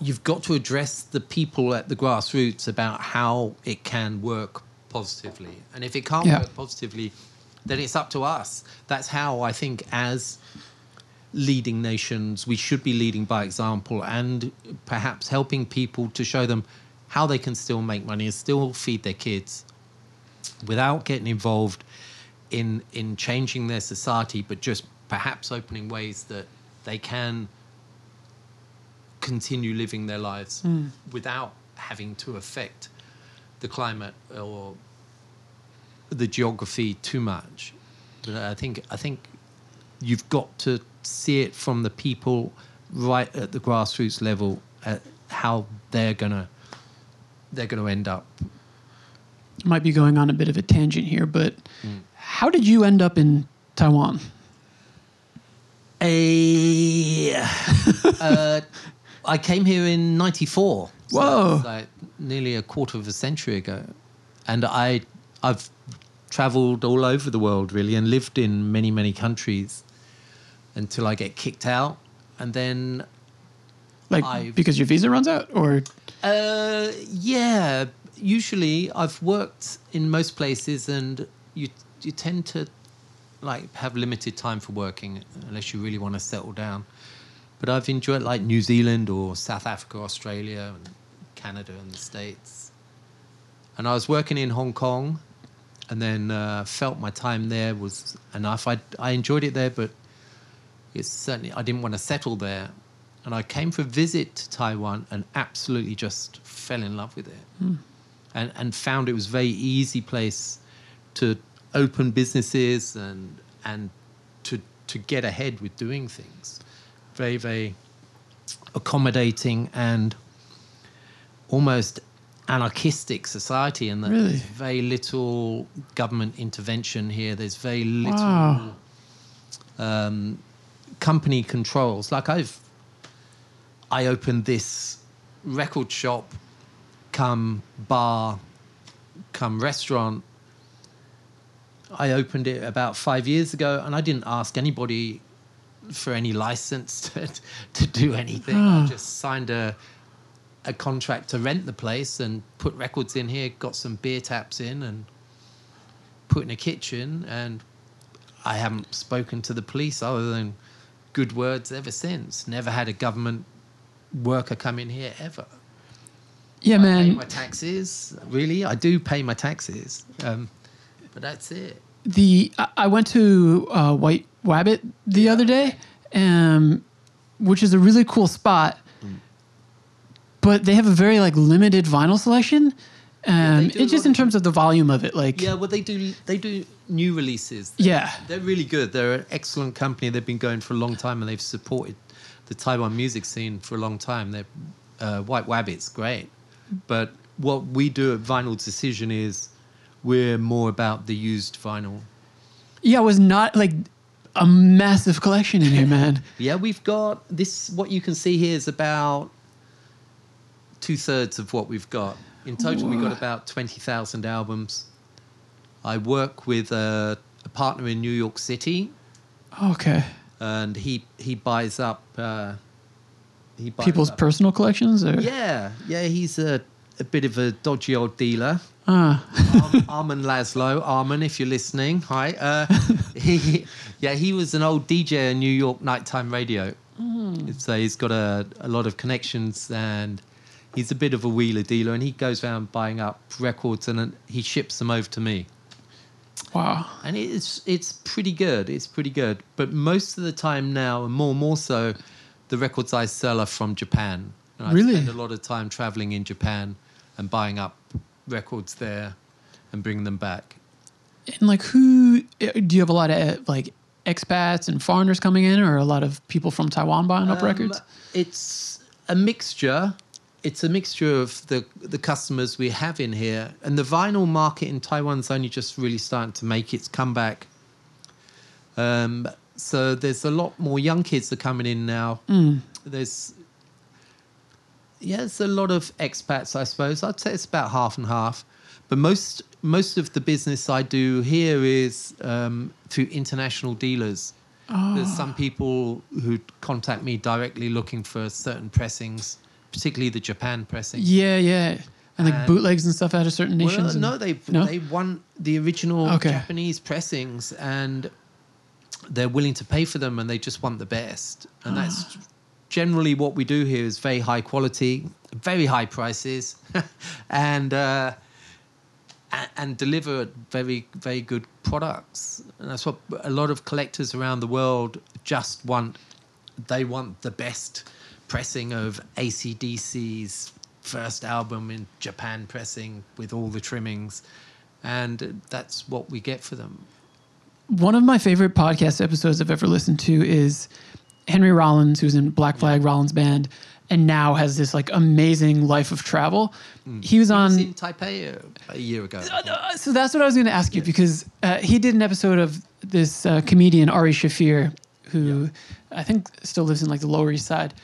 Speaker 2: you've got to address the people at the grassroots about how it can work positively, and if it can't
Speaker 1: Yeah.
Speaker 2: work positively, then it's up to us. That's how I think as leading nations we should be leading by example and perhaps helping people to show them how they can still make money and still feed their kids without getting involved in in changing their society, but just perhaps opening ways that they can continue living their lives mm. without having to affect the climate or the geography too much. But I think I think you've got to see it from the people right at the grassroots level at how they're gonna they're gonna end up
Speaker 1: Might be going on a bit of a tangent here, but
Speaker 2: Hmm.
Speaker 1: how did you end up in Taiwan?
Speaker 2: A, uh, I came here in '94. So
Speaker 1: Whoa.
Speaker 2: like nearly a quarter of a century ago, and I I've travelled all over the world really and lived in many many countries until I get kicked out, and then
Speaker 1: Like
Speaker 2: I've-
Speaker 1: because your visa runs out, or
Speaker 2: uh, yeah. Usually, I've worked in most places, and you you tend to like have limited time for working unless you really want to settle down. But I've enjoyed like New Zealand or South Africa, Australia, and Canada, and the States. And I was working in Hong Kong, and then uh, felt my time there was enough. I I enjoyed it there, but it's certainly I didn't want to settle there, and I came for a visit to Taiwan and absolutely just fell in love with it, and and found it was a very easy place to open businesses and and to to get ahead with doing things, very very accommodating and almost anarchistic society and that
Speaker 1: Really?
Speaker 2: there's very little government intervention here there's very little
Speaker 1: Wow.
Speaker 2: um, company controls. Like I've, I opened this record shop, come bar, come restaurant. I opened it about five years ago, and I didn't ask anybody for any license to, to do anything. I just signed a a contract to rent the place and put records in here, got some beer taps in, and put in a kitchen and I haven't spoken to the police other than good words ever since. Never had a government worker come in here ever.
Speaker 1: yeah,
Speaker 2: I pay
Speaker 1: man.
Speaker 2: my taxes. Really, I do pay my taxes, um, but that's it.
Speaker 1: the I- went to uh, White Wabbit the other day, um, which is a really cool spot. But they have a very like limited vinyl selection. Um,
Speaker 2: they do a
Speaker 1: it's just
Speaker 2: lot
Speaker 1: in
Speaker 2: of-
Speaker 1: terms of the volume of it. Like,
Speaker 2: Yeah, well, they do. They do new releases.
Speaker 1: yeah,
Speaker 2: They're really good. They're an excellent company. They've been going for a long time, and they've supported the Taiwan music scene for a long time. They're uh, White Wabbit's great, but what we do at Vinyl Decision is we're more about the used vinyl.
Speaker 1: yeah. It was not like a massive collection in here, man.
Speaker 2: Yeah, we've got this. What you can see here is about two thirds of what we've got. In total, we've got about 20,000 albums. I work with a, a partner in New York City,
Speaker 1: Okay,
Speaker 2: and he, he buys up. Uh, he buys
Speaker 1: people's
Speaker 2: up-
Speaker 1: personal collections, or
Speaker 2: Yeah, yeah, he's a, a bit of a dodgy old dealer.
Speaker 1: Ah,
Speaker 2: Arm, Armin Laszlo, Armin, if you're listening, hi. Uh, he, yeah, he was an old DJ in New York nighttime radio. So he's got a, a lot of connections and he's a bit of a wheeler dealer and he goes around buying up records and he ships them over to me.
Speaker 1: wow.
Speaker 2: And it's it's pretty good. It's pretty good. But most of the time now, and more and more so, the records I sell are from Japan. And I
Speaker 1: Really?
Speaker 2: spend a lot of time traveling in Japan and buying up records there and bringing them back.
Speaker 1: And like, who do you have a lot of like expats and foreigners coming in, or a lot of people from Taiwan buying up
Speaker 2: Um,
Speaker 1: records?
Speaker 2: It's a mixture. It's a mixture of the the customers we have in here, and the vinyl market in Taiwan's only just really starting to make its comeback. Um, so there's a lot more young kids that are coming in now.
Speaker 1: Mm.
Speaker 2: There's yeah, it's a lot of expats, I suppose. I'd say it's about half and half. But most most of the business I do here is um, through international dealers. There's some people who contact me directly looking for certain pressings, particularly the Japan pressing.
Speaker 1: Yeah, yeah. And like
Speaker 2: And-
Speaker 1: bootlegs and stuff out of certain nations. and-
Speaker 2: no, they
Speaker 1: no?
Speaker 2: they want the original
Speaker 1: Okay.
Speaker 2: Japanese pressings, and they're willing to pay for them, and they just want the best. And that's
Speaker 1: Ah.
Speaker 2: generally what we do here is very high quality, very high prices, and uh, and deliver very very good products. And that's what a lot of collectors around the world just want. They want the best pressing of AC/DC's first album in Japan pressing with all the trimmings, and that's what we get for them.
Speaker 1: One of my favorite podcast episodes I've ever listened to is Henry Rollins, who's in Black Flag Rollins Band, and now has this like amazing life of travel. He was on.
Speaker 2: was in Taipei a, year ago. Think.
Speaker 1: Uh, so that's what I was going to ask you because uh, he did an episode of this uh, comedian Ari Shaffir, who I think still lives in like the Lower East Side,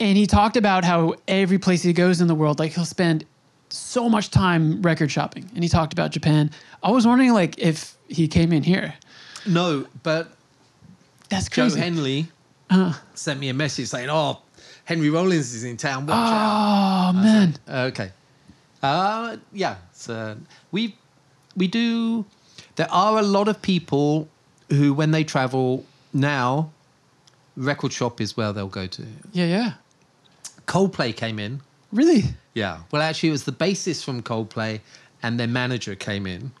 Speaker 1: and he talked about how every place he goes in the world, like he'll spend so much time record shopping, and he talked about Japan. I was wondering like if he came in here.
Speaker 2: No, but
Speaker 1: That's
Speaker 2: Joe
Speaker 1: crazy.
Speaker 2: Henley
Speaker 1: Uh.
Speaker 2: sent me a message saying, "Oh, Henry Rollins is in town. Watch out."
Speaker 1: oh man,
Speaker 2: Okay. Uh, yeah. So we we do. There are a lot of people who, when they travel now, record shop is where they'll go to.
Speaker 1: yeah, yeah,
Speaker 2: Coldplay came in.
Speaker 1: really.
Speaker 2: Yeah. Well, actually, it was the bassist from Coldplay and their manager came in.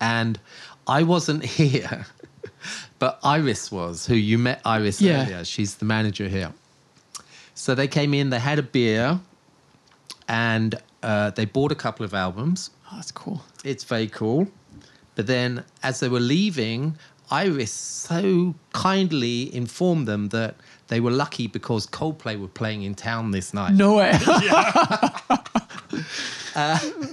Speaker 2: And I wasn't here, but Iris was, who you met Iris
Speaker 1: Yeah.
Speaker 2: earlier. She's the manager here. So they came in, they had a beer, and uh, they bought a couple of albums.
Speaker 1: Oh, that's cool.
Speaker 2: It's very cool. But then as they were leaving, Iris so kindly informed them that they were lucky because Coldplay were playing in town this night.
Speaker 1: No way.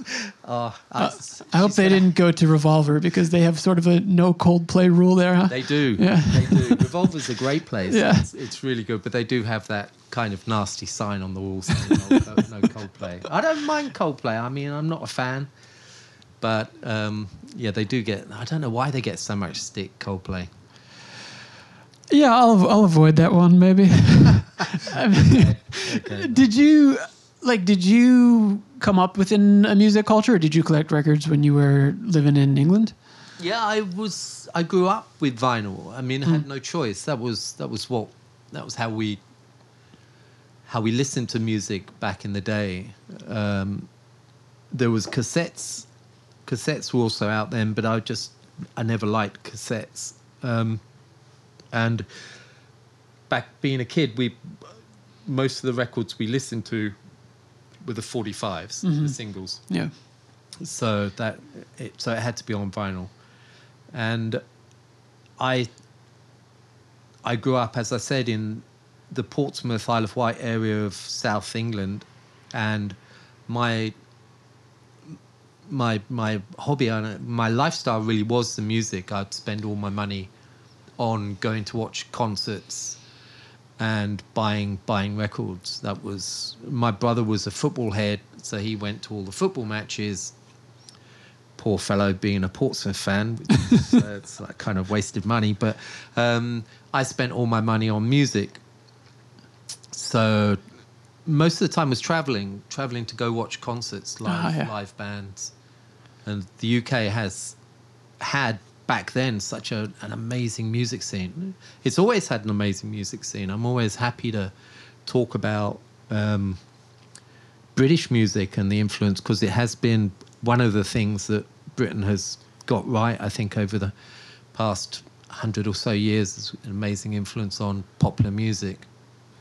Speaker 2: Oh,
Speaker 1: I hope they didn't go to Revolver because they have sort of a no Coldplay rule there, huh?
Speaker 2: They do.
Speaker 1: Yeah.
Speaker 2: They do. Revolver's a great place.
Speaker 1: Yeah.
Speaker 2: It's, it's really good, but they do have that kind of nasty sign on the wall saying no, no Coldplay. I don't mind Coldplay. I mean, I'm not a fan. But um, yeah, they do get. I don't know why they get so much stick. Coldplay.
Speaker 1: Yeah, I'll I'll avoid that one maybe. I mean, Did you like? Did you come up within a music culture, or did you collect records when you were living in England?
Speaker 2: Yeah, I was. I grew up with vinyl. I mean, I had no choice. That was that was what that was how we how we listened to music back in the day. Um, there was cassettes. Cassettes were also out then, but I just I never liked cassettes. Um, and back being a kid, we most of the records we listened to were the 45s, the mm-hmm. singles.
Speaker 1: Yeah.
Speaker 2: so that it, so it had to be on vinyl. And i i grew up as i said in the portsmouth isle of wight area of south england. And my my my hobby and my lifestyle really was the music. I'd spend all my money on going to watch concerts and buying buying records. That was my brother was a football head, so he went to all the football matches. Poor fellow, being a Portsmouth fan, which is, uh, it's like kind of wasted money. But um, I spent all my money on music. So most of the time was traveling, traveling to go watch concerts, live
Speaker 1: Ah, yeah.
Speaker 2: live bands, and the UK has had back then such a, an amazing music scene. It's always had an amazing music scene. I'm always happy to talk about um, British music and the influence because it has been one of the things that Britain has got right, I think, over the past hundred or so years. Is an amazing influence on popular music.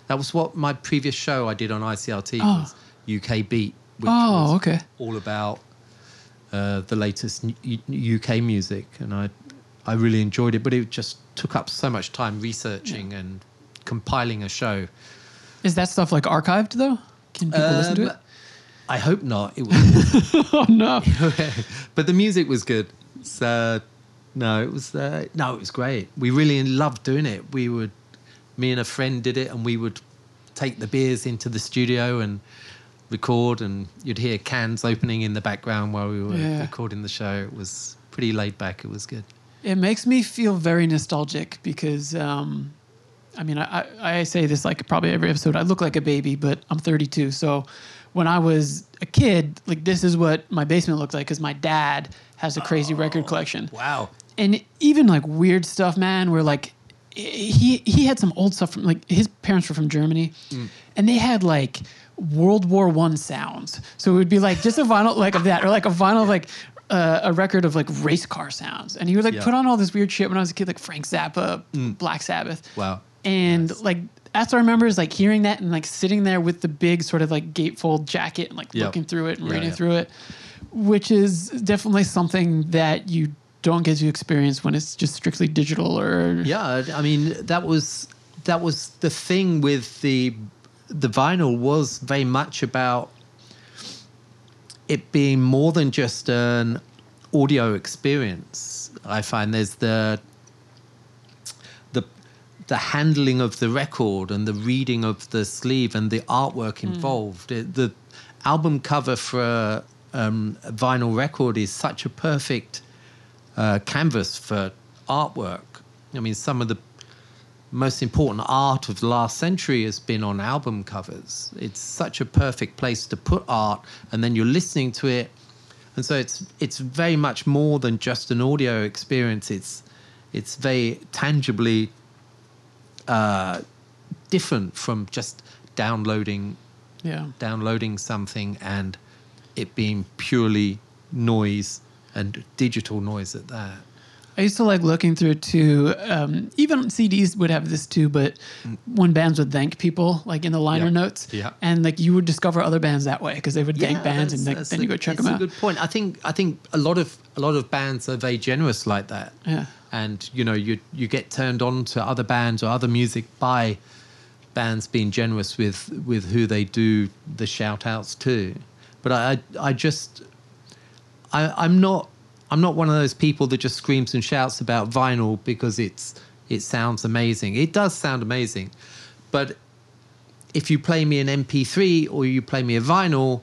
Speaker 2: That was what my previous show I did on ICRT
Speaker 1: Oh.
Speaker 2: was UK Beat, which
Speaker 1: Oh,
Speaker 2: was
Speaker 1: okay.
Speaker 2: all about uh, the latest UK music, and I I really enjoyed it. But it just took up so much time researching and compiling a show.
Speaker 1: Is that stuff like archived though? Can people listen to
Speaker 2: Um,
Speaker 1: it?
Speaker 2: I hope not. It was,
Speaker 1: Oh no.
Speaker 2: but the music was good. So no, it was uh, no, it was great. We really loved doing it. We would, me and a friend did it, and we would take the beers into the studio and record, and you'd hear cans opening in the background while we were
Speaker 1: Yeah.
Speaker 2: recording the show. It was pretty laid back. It was good.
Speaker 1: It makes me feel very nostalgic because, um, I mean, I, I I say this like probably every episode. I look like a baby, but I'm 32. So when I was a kid, like this is what my basement looked like because my dad has a crazy record collection.
Speaker 2: Wow.
Speaker 1: and even like weird stuff, man. Where like he he had some old stuff from like his parents were from Germany, and they had like World War One sounds. So it would be like just a vinyl like of that, or like a vinyl of like. Uh, a record of like race car sounds, and he would like
Speaker 2: Yeah.
Speaker 1: put on all this weird shit when I was a kid, like Frank Zappa, Black Sabbath.
Speaker 2: Wow.
Speaker 1: And like that's what I remember is like hearing that and like sitting there with the big sort of like gatefold jacket and like
Speaker 2: Yep.
Speaker 1: looking through it and
Speaker 2: Yeah,
Speaker 1: reading
Speaker 2: yeah.
Speaker 1: through it, which is definitely something that you don't get to experience when it's just strictly digital or
Speaker 2: Yeah, I mean that was that was the thing with the the vinyl was very much about it being more than just an audio experience. I find there's the the the handling of the record and the reading of the sleeve and the artwork involved. It, the album cover for a, um, a vinyl record is such a perfect uh, canvas for artwork. I mean, some of the most important art of the last century has been on album covers. It's such a perfect place to put art, and then you're listening to it, and so it's it's very much more than just an audio experience. It's it's very tangibly uh, different from just downloading
Speaker 1: yeah.
Speaker 2: downloading something and it being purely noise and digital noise at that.
Speaker 1: I used to like looking through too. Um, even CDs would have this too, but when bands would thank people, like in the liner
Speaker 2: Yeah.
Speaker 1: notes,
Speaker 2: Yeah.
Speaker 1: and like you would discover other bands that way because they would thank bands and like, then
Speaker 2: a-
Speaker 1: you go check them
Speaker 2: a
Speaker 1: out.
Speaker 2: good point. I think I think a lot of a lot of bands are very generous like that.
Speaker 1: Yeah.
Speaker 2: And you know, you you get turned on to other bands or other music by bands being generous with with who they do the shout outs to. But I I, I just I, I'm not I'm not one of those people that just screams and shouts about vinyl because it's it sounds amazing. It does sound amazing, but if you play me an MP3 or you play me a vinyl,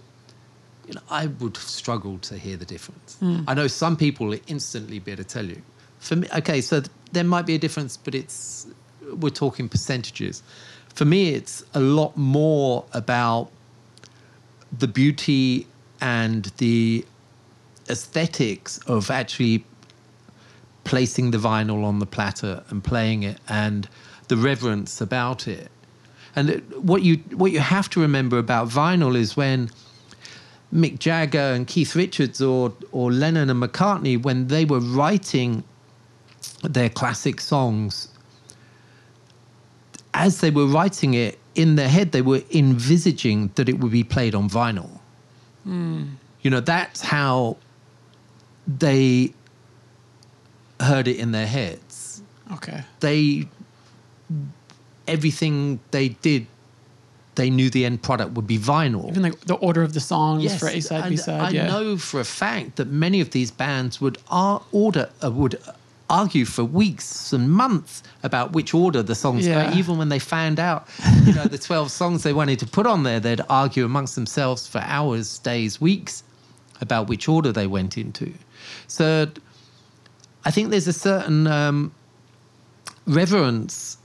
Speaker 2: you know, I would struggle to hear the difference. Hmm. I know some people will instantly be able to tell you. For me, okay, so th- there might be a difference, but it's we're talking percentages. For me, it's a lot more about the beauty and the aesthetics of actually placing the vinyl on the platter and playing it and the reverence about it. And it- what you what you have to remember about vinyl is when Mick Jagger and Keith Richards or or Lennon and McCartney when they were writing their classic songs as they were writing it in their head they were envisaging that it would be played on vinyl. Hmm. You know, that's how they heard it in their heads.
Speaker 1: Okay.
Speaker 2: They everything they did, they knew the end product would be vinyl.
Speaker 1: Even like the order of the songs for A side, B side.
Speaker 2: I
Speaker 1: Yeah.
Speaker 2: know for a fact that many of these bands would ar- order uh, would argue for weeks and months about which order the songs
Speaker 1: Yeah.
Speaker 2: go. Even when they found out, you know, the twelve songs they wanted to put on there, they'd argue amongst themselves for hours, days, weeks about which order they went into. So, I think there's a certain um, reverence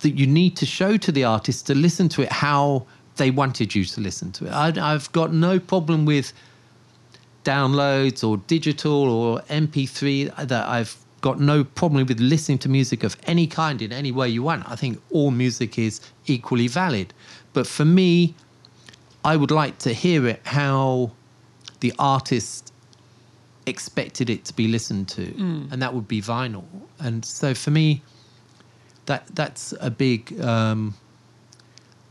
Speaker 2: that you need to show to the artist to listen to it how they wanted you to listen to it. I, I've got no problem with downloads or digital or MP3. That I've got no problem with listening to music of any kind in any way you want. I think all music is equally valid. But for me, I would like to hear it how the artist expected it to be listened to, and that would be vinyl. And so for me, that that's a big um,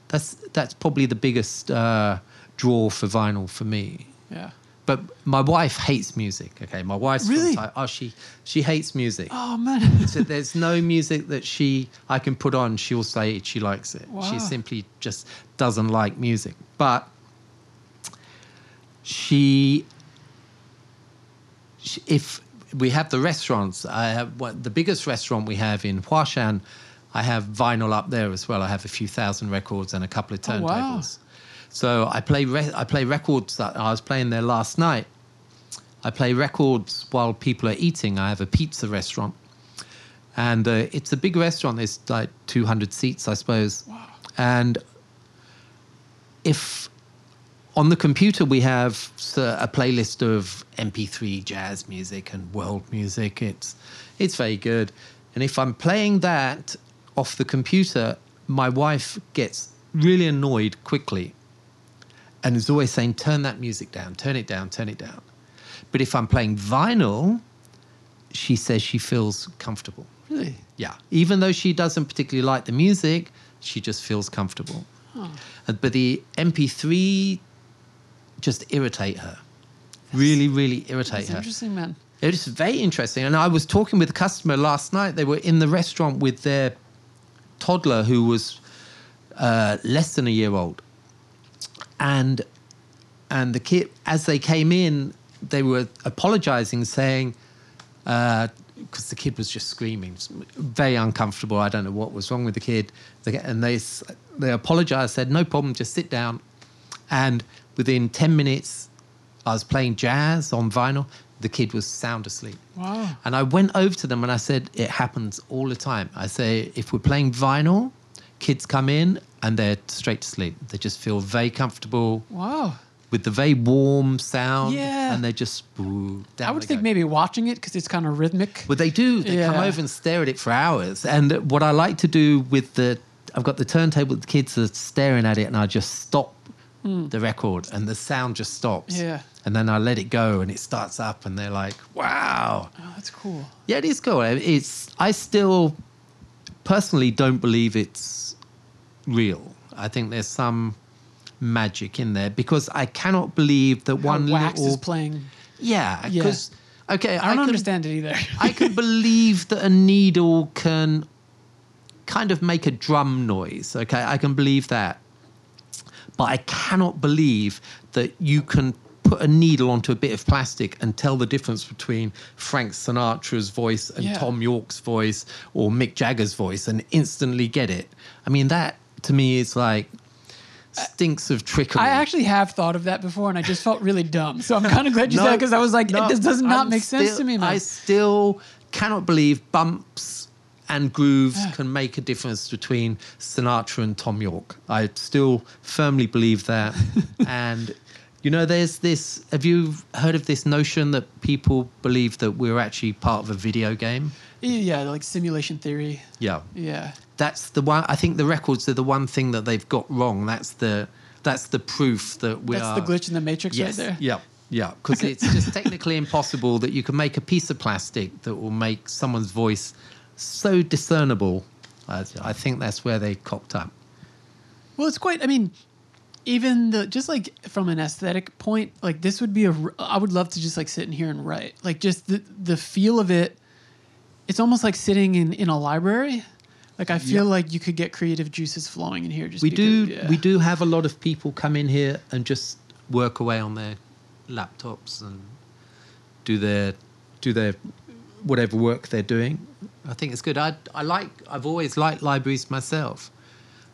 Speaker 2: that's that's probably the biggest uh, draw for vinyl for me.
Speaker 1: Yeah.
Speaker 2: But my wife hates music. Okay, my wife's from
Speaker 1: Really?
Speaker 2: Thai- oh, she she hates music.
Speaker 1: Oh man.
Speaker 2: So there's no music that she I can put on. She'll say she likes it.
Speaker 1: Wow.
Speaker 2: She simply just doesn't like music. But she if we have the restaurants, I have what the biggest restaurant we have in Huashan. I have vinyl up there as well. I have a few thousand records and a couple of
Speaker 1: Oh, wow.
Speaker 2: turntables. So I play re- I play records that I was playing there last night. I play records while people are eating. I have a pizza restaurant, and uh, it's a big restaurant. There's like 200 seats, I suppose.
Speaker 1: Wow.
Speaker 2: And if on the computer we have a playlist of MP3 jazz music and world music, it's it's very good. And if I'm playing that off the computer, my wife gets really annoyed quickly and is always saying, turn that music down, turn it down, turn it down. But if I'm playing vinyl, she says she feels comfortable.
Speaker 1: Really?
Speaker 2: Yeah. Even though she doesn't particularly like the music, she just feels comfortable. Uh, But the MP3 just irritate her. Really, really irritate
Speaker 1: It's
Speaker 2: her.
Speaker 1: interesting, man.
Speaker 2: It is very interesting. And I was talking with a customer last night. They were in the restaurant with their toddler who was uh, less than a year old. And and the kid, as they came in, they were apologizing, saying, because the kid was just screaming, very uncomfortable. I don't know what was wrong with the kid. They- And they they apologized, said, no problem, just sit down. And within 10 minutes, I was playing jazz on vinyl. The kid was sound asleep.
Speaker 1: Wow.
Speaker 2: And I went over to them and I said, it happens all the time. I say, if we're playing vinyl, kids come in and they're straight to sleep. They just feel very comfortable
Speaker 1: Wow.
Speaker 2: with the very warm sound.
Speaker 1: Yeah.
Speaker 2: And they just, ooh, down
Speaker 1: I would think
Speaker 2: go.
Speaker 1: maybe watching it because it's kind of rhythmic.
Speaker 2: Well, they do. They come over and stare at it for hours. And what I like to do with the, I've got the turntable. The kids are staring at it, and I just stop Mm. the record, and the sound just stops.
Speaker 1: Yeah.
Speaker 2: And then I let it go, and it starts up, and they're like, "Wow,
Speaker 1: Oh, that's cool.
Speaker 2: yeah, it is cool." It's. I still, personally, don't believe it's real. I think there's some magic in there because I cannot believe that
Speaker 1: How
Speaker 2: one
Speaker 1: Wax
Speaker 2: little.
Speaker 1: is playing.
Speaker 2: yeah,
Speaker 1: Yeah.
Speaker 2: because okay,
Speaker 1: I don't
Speaker 2: can-
Speaker 1: understand it either.
Speaker 2: I can believe that a needle can kind of make a drum noise. Okay, I can believe that. But I cannot believe that you can put a needle onto a bit of plastic and tell the difference between Frank Sinatra's voice and
Speaker 1: Yeah.
Speaker 2: Thom Yorke's voice or Mick Jagger's voice and instantly get it. I mean, that to me is like stinks of trickery.
Speaker 1: I actually have thought of that before, and I just felt really dumb. So I'm kind of glad you
Speaker 2: No,
Speaker 1: said it because I was like,
Speaker 2: no,
Speaker 1: it does not
Speaker 2: I'm
Speaker 1: make sense to me, man.
Speaker 2: I still cannot believe bumps and grooves can make a difference between Sinatra and Thom Yorke. I still firmly believe that. and you know, there's this. Have you heard of this notion that people believe that we're actually part of a video game?
Speaker 1: yeah, like simulation theory.
Speaker 2: Yeah,
Speaker 1: Yeah.
Speaker 2: that's the one. I think the records are the one thing that they've got wrong. That's the that's the proof that we
Speaker 1: That's
Speaker 2: are.
Speaker 1: That's the glitch in the matrix
Speaker 2: Yes.
Speaker 1: right there.
Speaker 2: Yeah. Yeah. Because it's just technically impossible that you can make a piece of plastic that will make someone's voice so discernible. I, I think that's where they cocked up.
Speaker 1: Well, it's quite. I mean, even the just like from an aesthetic point, like this would be a. I would love to just like sit in here and write. Like just the the feel of it. It's almost like sitting in in a library. Like I feel
Speaker 2: Yeah.
Speaker 1: like you could get creative juices flowing in here. Just
Speaker 2: We
Speaker 1: because-
Speaker 2: do
Speaker 1: yeah.
Speaker 2: we do have a lot of people come in here and just work away on their laptops and do their do their whatever work they're doing. I think it's good. I I like I've always liked libraries myself.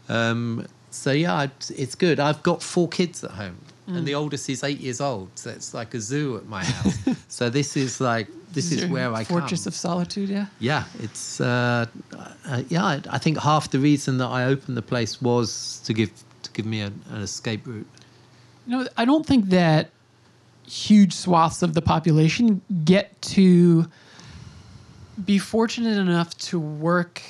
Speaker 2: Um, so yeah, it's good. I've got four kids at home,
Speaker 1: Mm.
Speaker 2: and the oldest is eight years old. So it's like a zoo at my house. so this is like this is
Speaker 1: your
Speaker 2: where I
Speaker 1: fortress
Speaker 2: come.
Speaker 1: of solitude. Yeah.
Speaker 2: Yeah, it's uh, uh, yeah. I, I think half the reason that I opened the place was to give to give me an, an escape route.
Speaker 1: No, I don't think that huge swaths of the population get to be fortunate enough to work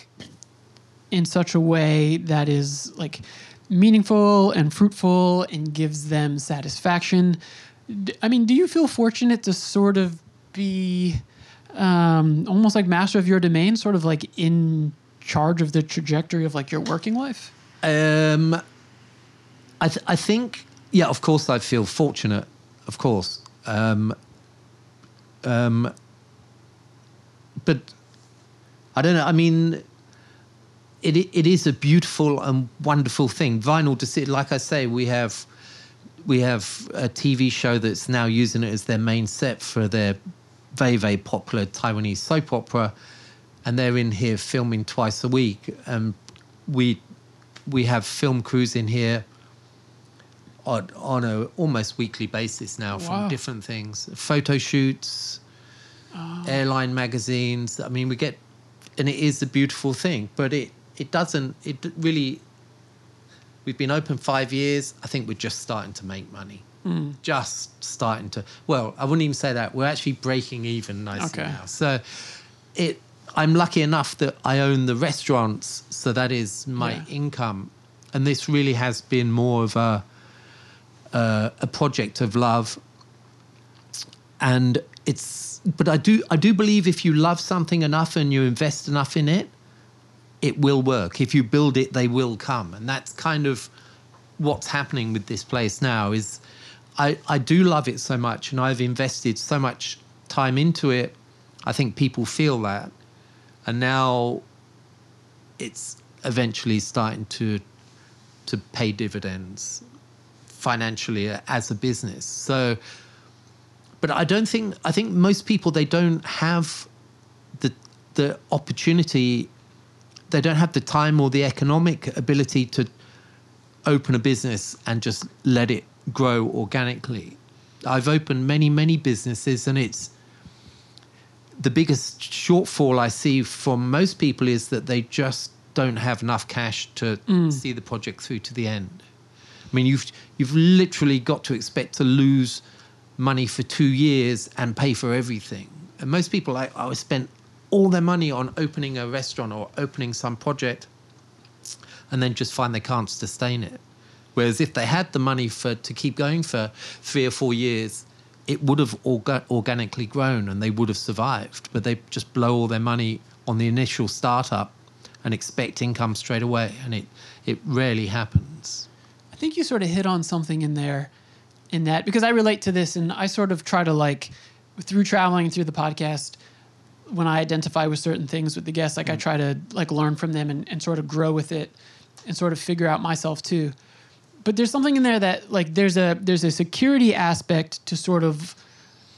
Speaker 1: in such a way that is like meaningful and fruitful and gives them satisfaction. I mean, do you feel fortunate to sort of be um, almost like master of your domain, sort of like in charge of the trajectory of like your working life?
Speaker 2: Um, I th- I think yeah. Of course, I feel fortunate. Of course. Um, um, but I don't know. I mean, it it is a beautiful and wonderful thing. Vinyl to see. Like I say, we have we have a TV show that's now using it as their main set for their very very popular Taiwanese soap opera. and they're in here filming twice a week. And we we have film crews in here on, on a almost weekly basis now from different things, photo shoots, airline magazines. I mean, we get, and it is a beautiful thing, but it it doesn't. It really. We've been open five years. I think we're just starting to make money. Just starting to. Well, I wouldn't even say that. We're actually breaking even nicely
Speaker 1: Okay.
Speaker 2: now. So, it. I'm lucky enough that I own the restaurants, so that is my
Speaker 1: Yeah.
Speaker 2: income, and this really has been more of a uh, a project of love and it's but i do i do believe if you love something enough and you invest enough in it it will work. If you build it they will come. And that's kind of what's happening with this place now is i i do love it so much and i've invested so much time into it. I think people feel that. And now it's eventually starting to to pay dividends financially as a business. So but I don't think I think most people they don't have the the opportunity they don't have the time or the economic ability to open a business and just let it grow organically. I've opened many many businesses and it's the biggest shortfall I see from most people is that they just don't have enough cash to mm. see the project through to the end. I mean, you've you've literally got to expect to lose money for two years and pay for everything. And most people, like, I spent all their money on opening a restaurant or opening some project, and then just find they can't sustain it. Whereas if they had the money for to keep going for three or four years, it would have orga- organically grown and they would have survived. But they just blow all their money on the initial startup and expect income straight away, and it it rarely happens.
Speaker 1: I think you sort of hit on something in there in that because I relate to this and I sort of try to like through traveling through the podcast when I identify with certain things with the guests, like I mm. try to like learn from them and, and sort of grow with it and sort of figure out myself too. But there's something in there that like there's a there's a security aspect to sort of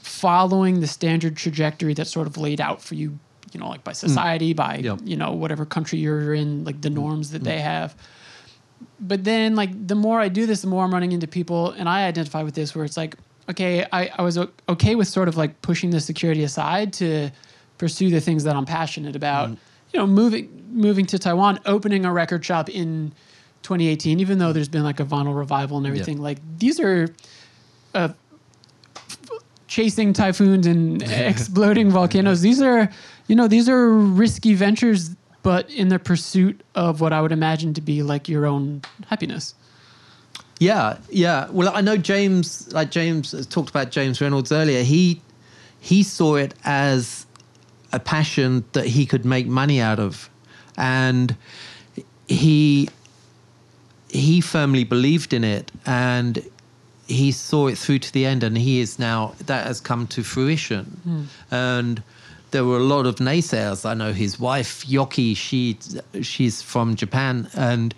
Speaker 1: following the standard trajectory that's sort of laid out for you, you know, like by mm. society, by
Speaker 2: Yep.
Speaker 1: you know, whatever country you're in, like the mm. norms that they have but then like the more I do this, the more I'm running into people, and I identify with this where it's like, okay, I, I was okay with sort of like pushing the security aside to pursue the things that I'm passionate about. You know, moving moving to Taiwan, opening a record shop in 2018, even though there's been like a vinyl revival and everything. Like these are uh, chasing typhoons and exploding volcanoes. These are, you know, these are risky ventures, but in the pursuit of what I would imagine to be like your own happiness.
Speaker 2: Yeah, yeah. Well, I know James, like James talked about James Reynolds earlier. He he saw it as a passion that he could make money out of, and he he firmly believed in it, and he saw it through to the end, and he is now that has come to fruition, hmm. and. There were a lot of naysayers. I know his wife Yoki. She she's from Japan, and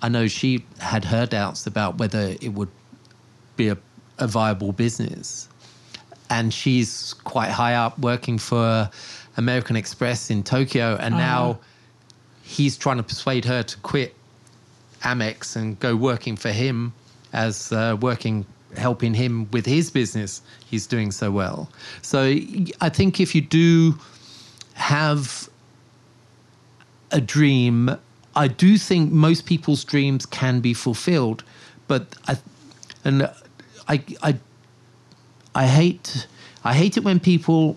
Speaker 2: I know she had her doubts about whether it would be a, a viable business. And she's quite high up working for American Express in Tokyo. And now he's trying to persuade her to quit Amex and go working for him as uh, working, helping him with his business. He's doing so well. So I think if you do have a dream. I do think most people's dreams can be fulfilled, but I and I I I hate I hate it when people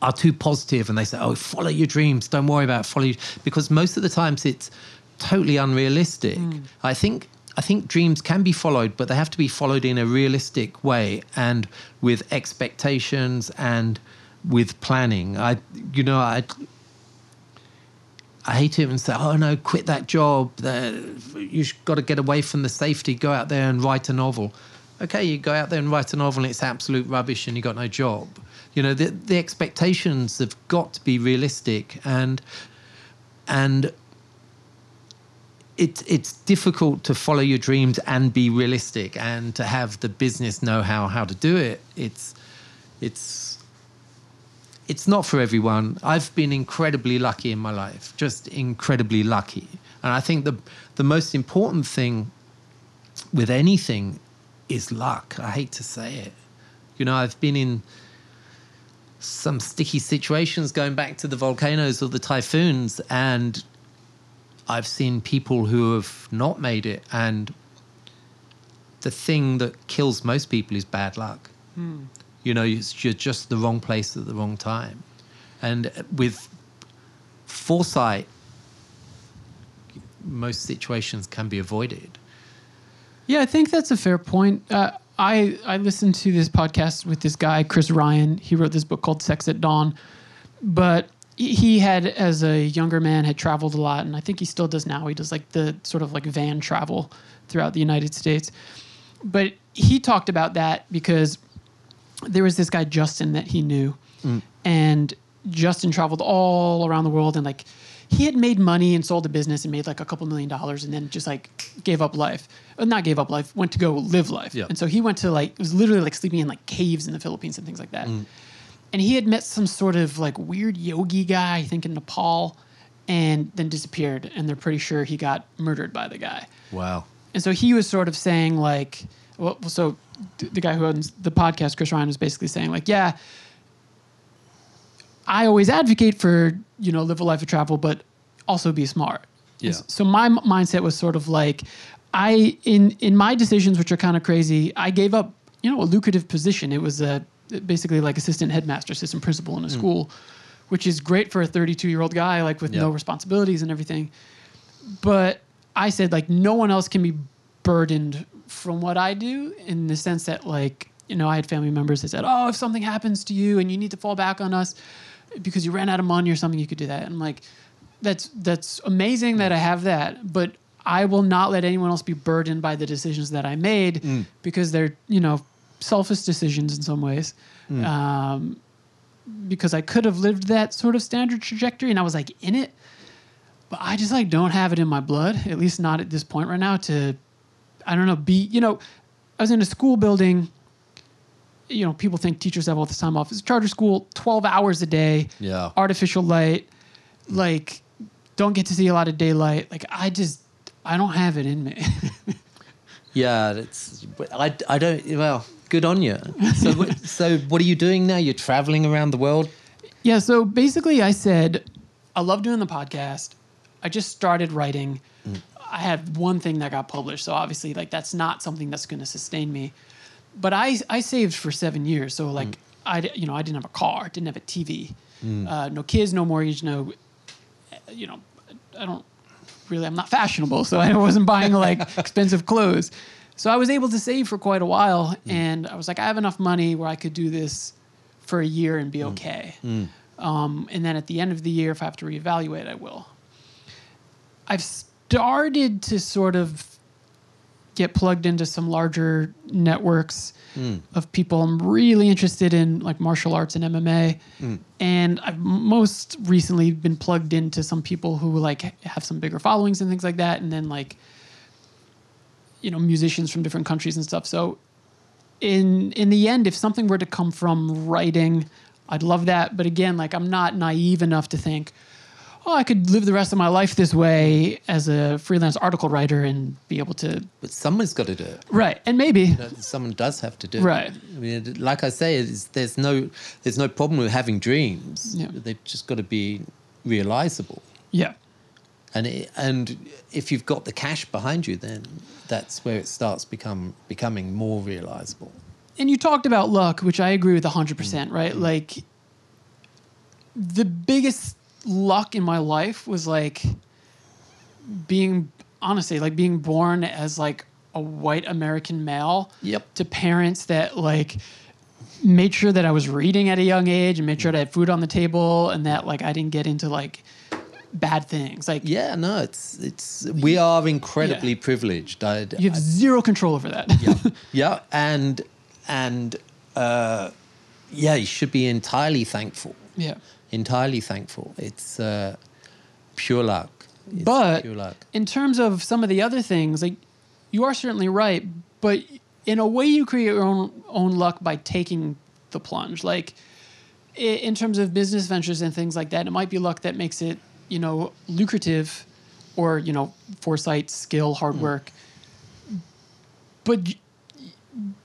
Speaker 2: are too positive and they say, "Oh, follow your dreams. Don't worry about it, follow," your-" because most of the times it's totally unrealistic. Mm. I think I think dreams can be followed, but they have to be followed in a realistic way and with expectations and with planning. I you know I I hate it and say, "Oh no, quit that job. You've got to get away from the safety. Go out there and write a novel." Okay, you go out there and write a novel, and it's absolute rubbish, and you got no job. You know, the the expectations have got to be realistic, and and it it's difficult to follow your dreams and be realistic, and to have the business know how how to do it. It's it's it's not for everyone. I've been incredibly lucky in my life, just incredibly lucky. And I think the the most important thing with anything is luck. I hate to say it. You know, I've been in some sticky situations going back to the volcanoes or the typhoons and I've seen people who have not made it and the thing that kills most people is bad luck. You know, you're just the wrong place at the wrong time. And with foresight, most situations can be avoided.
Speaker 1: Yeah, I think that's a fair point. Uh, I I listened to this podcast with this guy Chris Ryan. He wrote this book called Sex at Dawn, but he- had as a younger man had traveled a lot, and I think he still does now. He does like the sort of like van travel throughout the United States. But he talked about that because there was this guy Justin that he knew, mm. and Justin traveled all around the world and like he had made money and sold a business and made like a couple million dollars and then just like gave up life. Not gave up life, went to go live life.
Speaker 2: Yeah.
Speaker 1: And so he went to like it was literally like sleeping in like caves in the Philippines and things like that. Mm. And he had met some sort of like weird yogi guy, I think in Nepal, and then disappeared. And they're pretty sure he got murdered by the guy.
Speaker 2: Wow.
Speaker 1: And so he was sort of saying like, well, so the guy who owns the podcast, Chris Ryan, was basically saying like, yeah, I always advocate for you know live a life of travel, but also be smart.
Speaker 2: Yeah.
Speaker 1: So my m- mindset was sort of like, I in in my decisions, which are kind of crazy, I gave up you know a lucrative position. It was a basically like assistant headmaster, assistant principal in a hmm. school, which is great for a 32 year old guy like with no responsibilities and everything. But I said like no one else can be burdened from what I do in the sense that like you know I had family members that said oh if something happens to you and you need to fall back on us because you ran out of money or something you could do that. And I'm like that's that's amazing that I hmm. have that but I will not let anyone else be burdened by the decisions that I made hmm. because they're you know selfish decisions in some ways um, because I could have lived that sort of standard trajectory and I was like in it but I just like don't have it in my blood, at least not at this point right now. To I don't know, be you know, I was in a school building. You know, people think teachers have all this time off. It's a charter school, twelve hours a day.
Speaker 2: Yeah.
Speaker 1: Artificial light, like, don't get to see a lot of daylight. Like, I just I don't have it in me.
Speaker 2: Yeah, it's I, I don't. Well, good on you. So, what- so what are you doing now? You're traveling around the world.
Speaker 1: Yeah, so basically, I said, I love doing the podcast. I just started writing. Mm. I had one thing that got published, so obviously, like that's not something that's going to sustain me. But I I saved for seven years, so like mm. I, you know I didn't have a car, didn't have a TV, mm. uh, no kids, no mortgage, no you know I don't really I'm not fashionable, so I wasn't buying like expensive clothes. So I was able to save for quite a while, hmm. and I was like, I have enough money where I could do this for a year and be hmm. okay. Hmm. Um, and then at the end of the year, if I have to reevaluate, I will. I've started to sort of get plugged into some larger networks of people. I'm really interested in like martial arts and MMA, and I've most recently been plugged into some people who like have some bigger followings and things like that, and then like you know musicians from different countries and stuff. So in in the end, if something were to come from writing, I'd love that. But again, like I'm not naive enough to think, oh, I could live the rest of my life this way as a freelance article writer and be able to
Speaker 2: But someone's got to do it.
Speaker 1: right. And maybe
Speaker 2: Someone does have to do
Speaker 1: Right.
Speaker 2: it. Right? I mean, like I say, it's, there's no there's no problem with having dreams.
Speaker 1: Yeah.
Speaker 2: They've just got to be realizable.
Speaker 1: yeah.
Speaker 2: And it, and if you've got the cash behind you, then that's where it starts become becoming more realizable.
Speaker 1: and you talked about luck, which I agree with 100%, mm-hmm. right? Like, the biggest luck in my life was like being, honestly, like being born as like a white American male
Speaker 2: Yep.
Speaker 1: to parents that like made sure that I was reading at a young age and made sure mm-hmm. that I had food on the table and that like I didn't get into like bad things. Like,
Speaker 2: Yeah, no, it's it's we are incredibly
Speaker 1: Yeah.
Speaker 2: privileged. I,
Speaker 1: you have zero control over that.
Speaker 2: yeah, yeah, and and uh, yeah, you should be entirely thankful.
Speaker 1: yeah.
Speaker 2: Entirely thankful. It's uh, pure luck. It's
Speaker 1: but
Speaker 2: pure luck.
Speaker 1: in terms of some of the other things, like you are certainly right, but in a way, you create your own own luck by taking the plunge. Like in terms of business ventures and things like that, it might be luck that makes it, you know, lucrative or, you know, foresight, skill, hard
Speaker 2: Hmm.
Speaker 1: work. But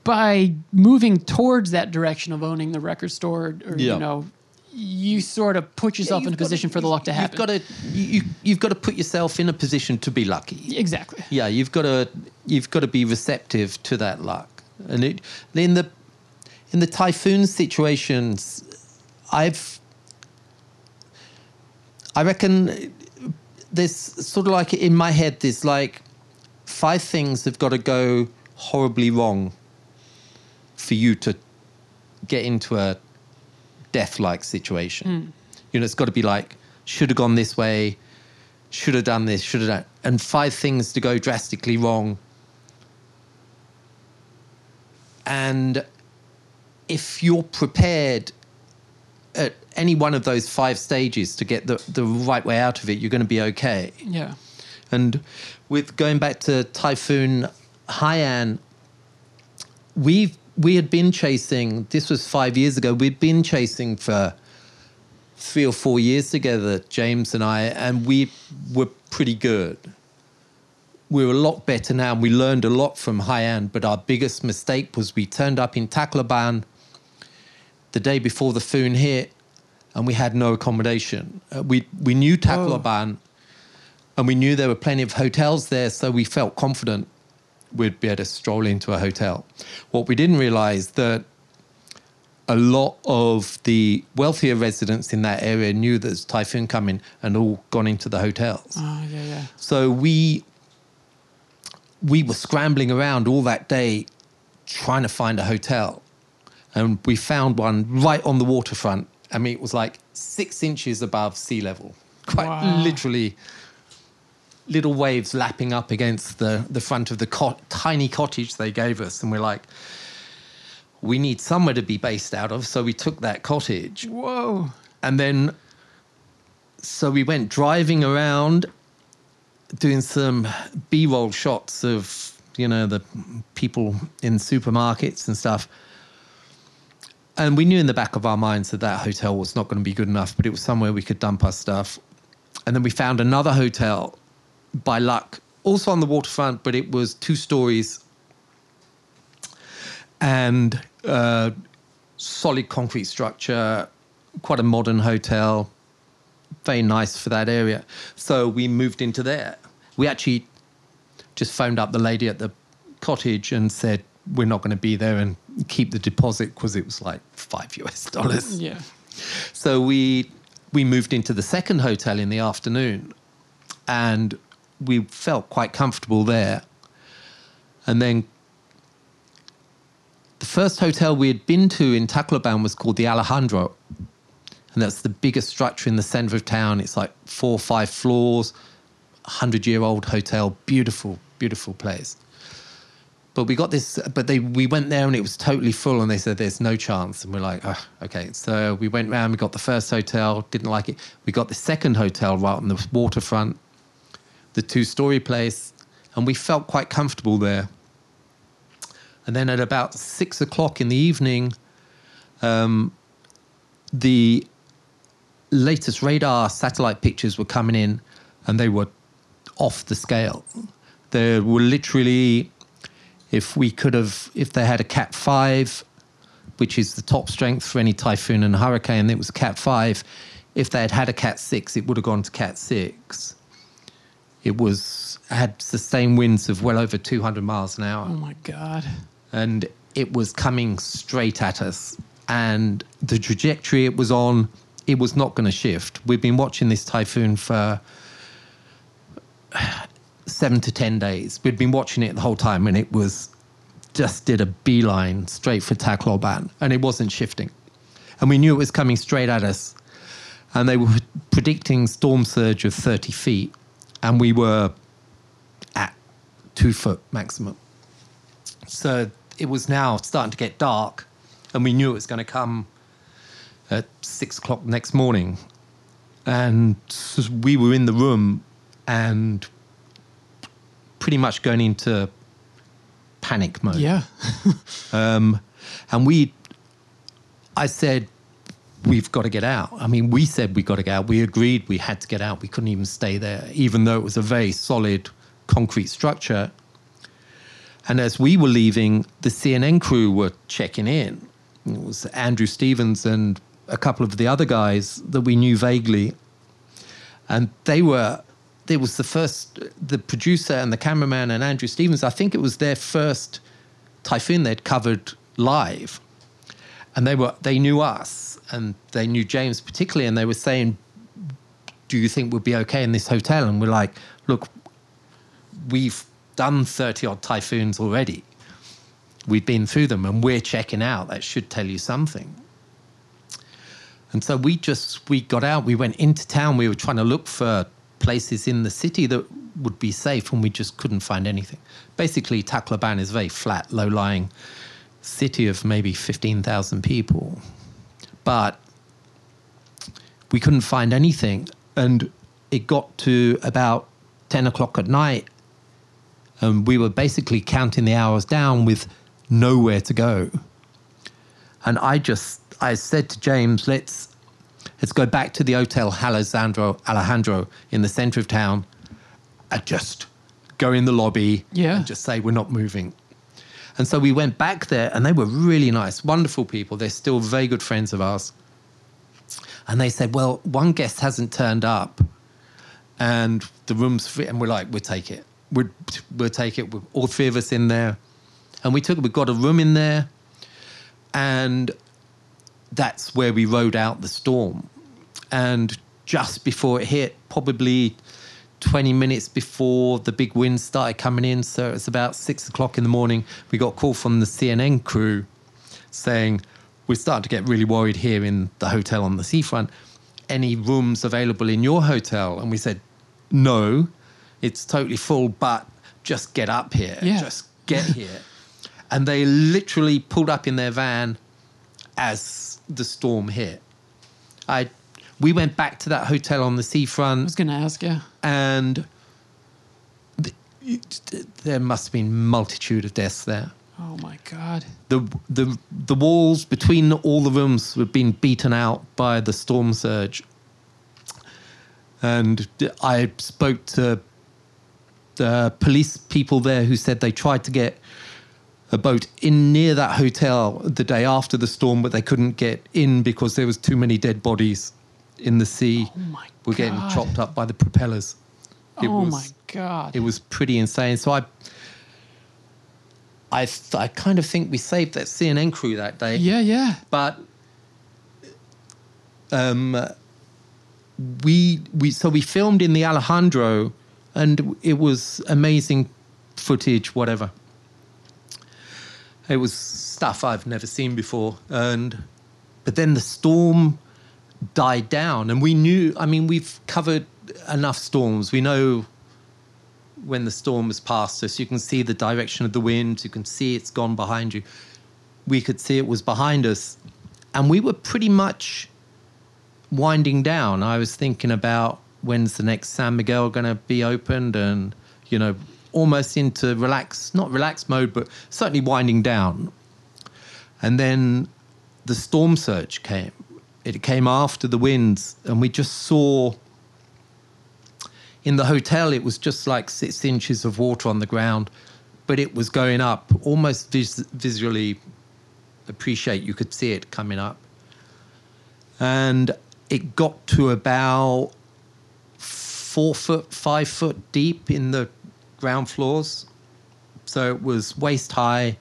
Speaker 1: by moving towards that direction of owning the record store or,
Speaker 2: Yeah.
Speaker 1: you know, you sort of put yourself in a position for the luck to happen.
Speaker 2: You've got to you, you've got to put yourself in a position to be lucky.
Speaker 1: exactly.
Speaker 2: Yeah, you've got to you've got to be receptive to that luck. And it, in the in the typhoon situations, I've I reckon there's sort of like in my head there's like five things have got to go horribly wrong for you to get into a death-like situation. Hmm. You know, it's got to be like should have gone this way, should have done this, should have done, and five things to go drastically wrong. And if you're prepared at any one of those five stages to get the, the right way out of it, you're going to be okay.
Speaker 1: Yeah.
Speaker 2: And with going back to Typhoon Haiyan, we we had been chasing. This was five years ago. We'd been chasing for three or four years together, James and I, and we were pretty good. We were a lot better now, and we learned a lot from Haiyan. But our biggest mistake was we turned up in Tacloban the day before the Foon hit, and we had no accommodation. Uh, we we knew Tacloban and we knew there were plenty of hotels there, so we felt confident we'd be able to stroll into a hotel. What we didn't realize that a lot of the wealthier residents in that area knew there's typhoon coming and all gone into the hotels.
Speaker 1: Oh, yeah, yeah.
Speaker 2: So we we were scrambling around all that day trying to find a hotel. And we found one right on the waterfront. I mean, it was like six inches above sea level. Quite
Speaker 1: Wow.
Speaker 2: literally little waves lapping up against the, the front of the cot- tiny cottage they gave us. And we're like, we need somewhere to be based out of. So we took that cottage.
Speaker 1: Whoa.
Speaker 2: And then, so we went driving around doing some B roll shots of, you know, the people in supermarkets and stuff. And we knew in the back of our minds that that hotel was not going to be good enough, but it was somewhere we could dump our stuff. And then we found another hotel by luck, also on the waterfront, but it was two stories and uh, solid concrete structure, quite a modern hotel, very nice for that area. So we moved into there. We actually just phoned up the lady at the cottage and said, We're not going to be there and keep the deposit because it was like five US dollars.
Speaker 1: Yeah.
Speaker 2: So we we moved into the second hotel in the afternoon, and we felt quite comfortable there. And then the first hotel we had been to in Tacloban was called the Alejandro, and that's the biggest structure in the center of town. It's like four or five floors, hundred year old hotel, beautiful, beautiful place. But we got this, but they we went there and it was totally full, and they said there's no chance, and we're like, oh, okay. So we went round, we got the first hotel, didn't like it. We got the second hotel right on the waterfront, the two story place, and we felt quite comfortable there. And then at about six o'clock in the evening, um, the latest radar satellite pictures were coming in, and they were off the scale. There were literally if we could have, if they had a Cat 5, which is the top strength for any typhoon and hurricane, it was a Cat 5. If they had had a Cat 6, it would have gone to Cat 6. It was had sustained winds of well over 200 miles an hour,
Speaker 1: Oh my God.
Speaker 2: and it was coming straight at us. And the trajectory it was on, it was not going to shift. We've been watching this typhoon for seven to 10 days. We'd been watching it the whole time and it was just did a beeline straight for Tacloban and it wasn't shifting. And we knew it was coming straight at us. And they were predicting storm surge of 30 feet. And we were at two foot maximum. So it was now starting to get dark and we knew it was going to come at six o'clock next morning. And we were in the room and pretty much going into panic mode.
Speaker 1: Yeah.
Speaker 2: Um, and we, I said, we've got to get out. I mean, we said we got to get out. We agreed we had to get out. We couldn't even stay there, even though it was a very solid concrete structure. And as we were leaving, the CNN crew were checking in. It was Andrew Stevens and a couple of the other guys that we knew vaguely. And they were, it was the first, the producer and the cameraman and Andrew Stevens, I think it was their first typhoon they'd covered live. And they were, they knew us and they knew James particularly. And they were saying, do you think we'll be okay in this hotel? And we're like, look, we've done 30 odd typhoons already. We've been through them and we're checking out. That should tell you something. And so we just we got out, we went into town, we were trying to look for places in the city that would be safe and we just couldn't find anything. Basically Tacloban is a very flat, low-lying city of maybe 15,000 people. But we couldn't find anything and it got to about 10 o'clock at night and we were basically counting the hours down with nowhere to go. And I just I said to James, let's let's go back to the Hotel Alejandro Alejandro in the center of town and just go in the lobby
Speaker 1: Yeah.
Speaker 2: and just say we're not moving. And so we went back there and they were really nice, wonderful people. They're still very good friends of ours. And they said, Well, one guest hasn't turned up and the room's free. And we're like, We'll take it. We'll, we'll take it. We're all three of us in there. And we took. We got a room in there. And that's where we rode out the storm. And just before it hit, probably 20 minutes before the big wind started coming in, so it's about six o'clock in the morning, we got a call from the CNN crew saying, We're starting to get really worried here in the hotel on the seafront. Any rooms available in your hotel? And we said, No, it's totally full, but just get up here.
Speaker 1: Yeah.
Speaker 2: Just get here. and they literally pulled up in their van as the storm hit. I, we went back to that hotel on the seafront.
Speaker 1: I was going to ask you.
Speaker 2: and th- there must have been multitude of deaths there.
Speaker 1: Oh my God.
Speaker 2: The, the, the walls between all the rooms were being beaten out by the storm surge. And I spoke to the police people there who said they tried to get a boat in near that hotel the day after the storm, but they couldn't get in because there was too many dead bodies in the sea.
Speaker 1: Oh
Speaker 2: Were getting chopped up by the propellers. It
Speaker 1: oh
Speaker 2: was,
Speaker 1: my God.
Speaker 2: It was pretty insane. So I, I, I kind of think we saved that CNN crew that day.
Speaker 1: yeah, yeah.
Speaker 2: But um, we we so we filmed in the Alejandro, and it was amazing footage. Whatever. It was stuff I've never seen before, and but then the storm died down, and we knew. I mean, we've covered enough storms. We know when the storm has passed us. You can see the direction of the wind. You can see it's gone behind you. We could see it was behind us, and we were pretty much winding down. I was thinking about when's the next San Miguel going to be opened, and you know, almost into relax, not relax mode, but certainly winding down. And then the storm surge came. It came after the winds, and we just saw in the hotel, it was just like six inches of water on the ground, but it was going up almost vis- visually. Appreciate you could see it coming up, and it got to about four foot, five foot deep in the ground floors. So it was waist high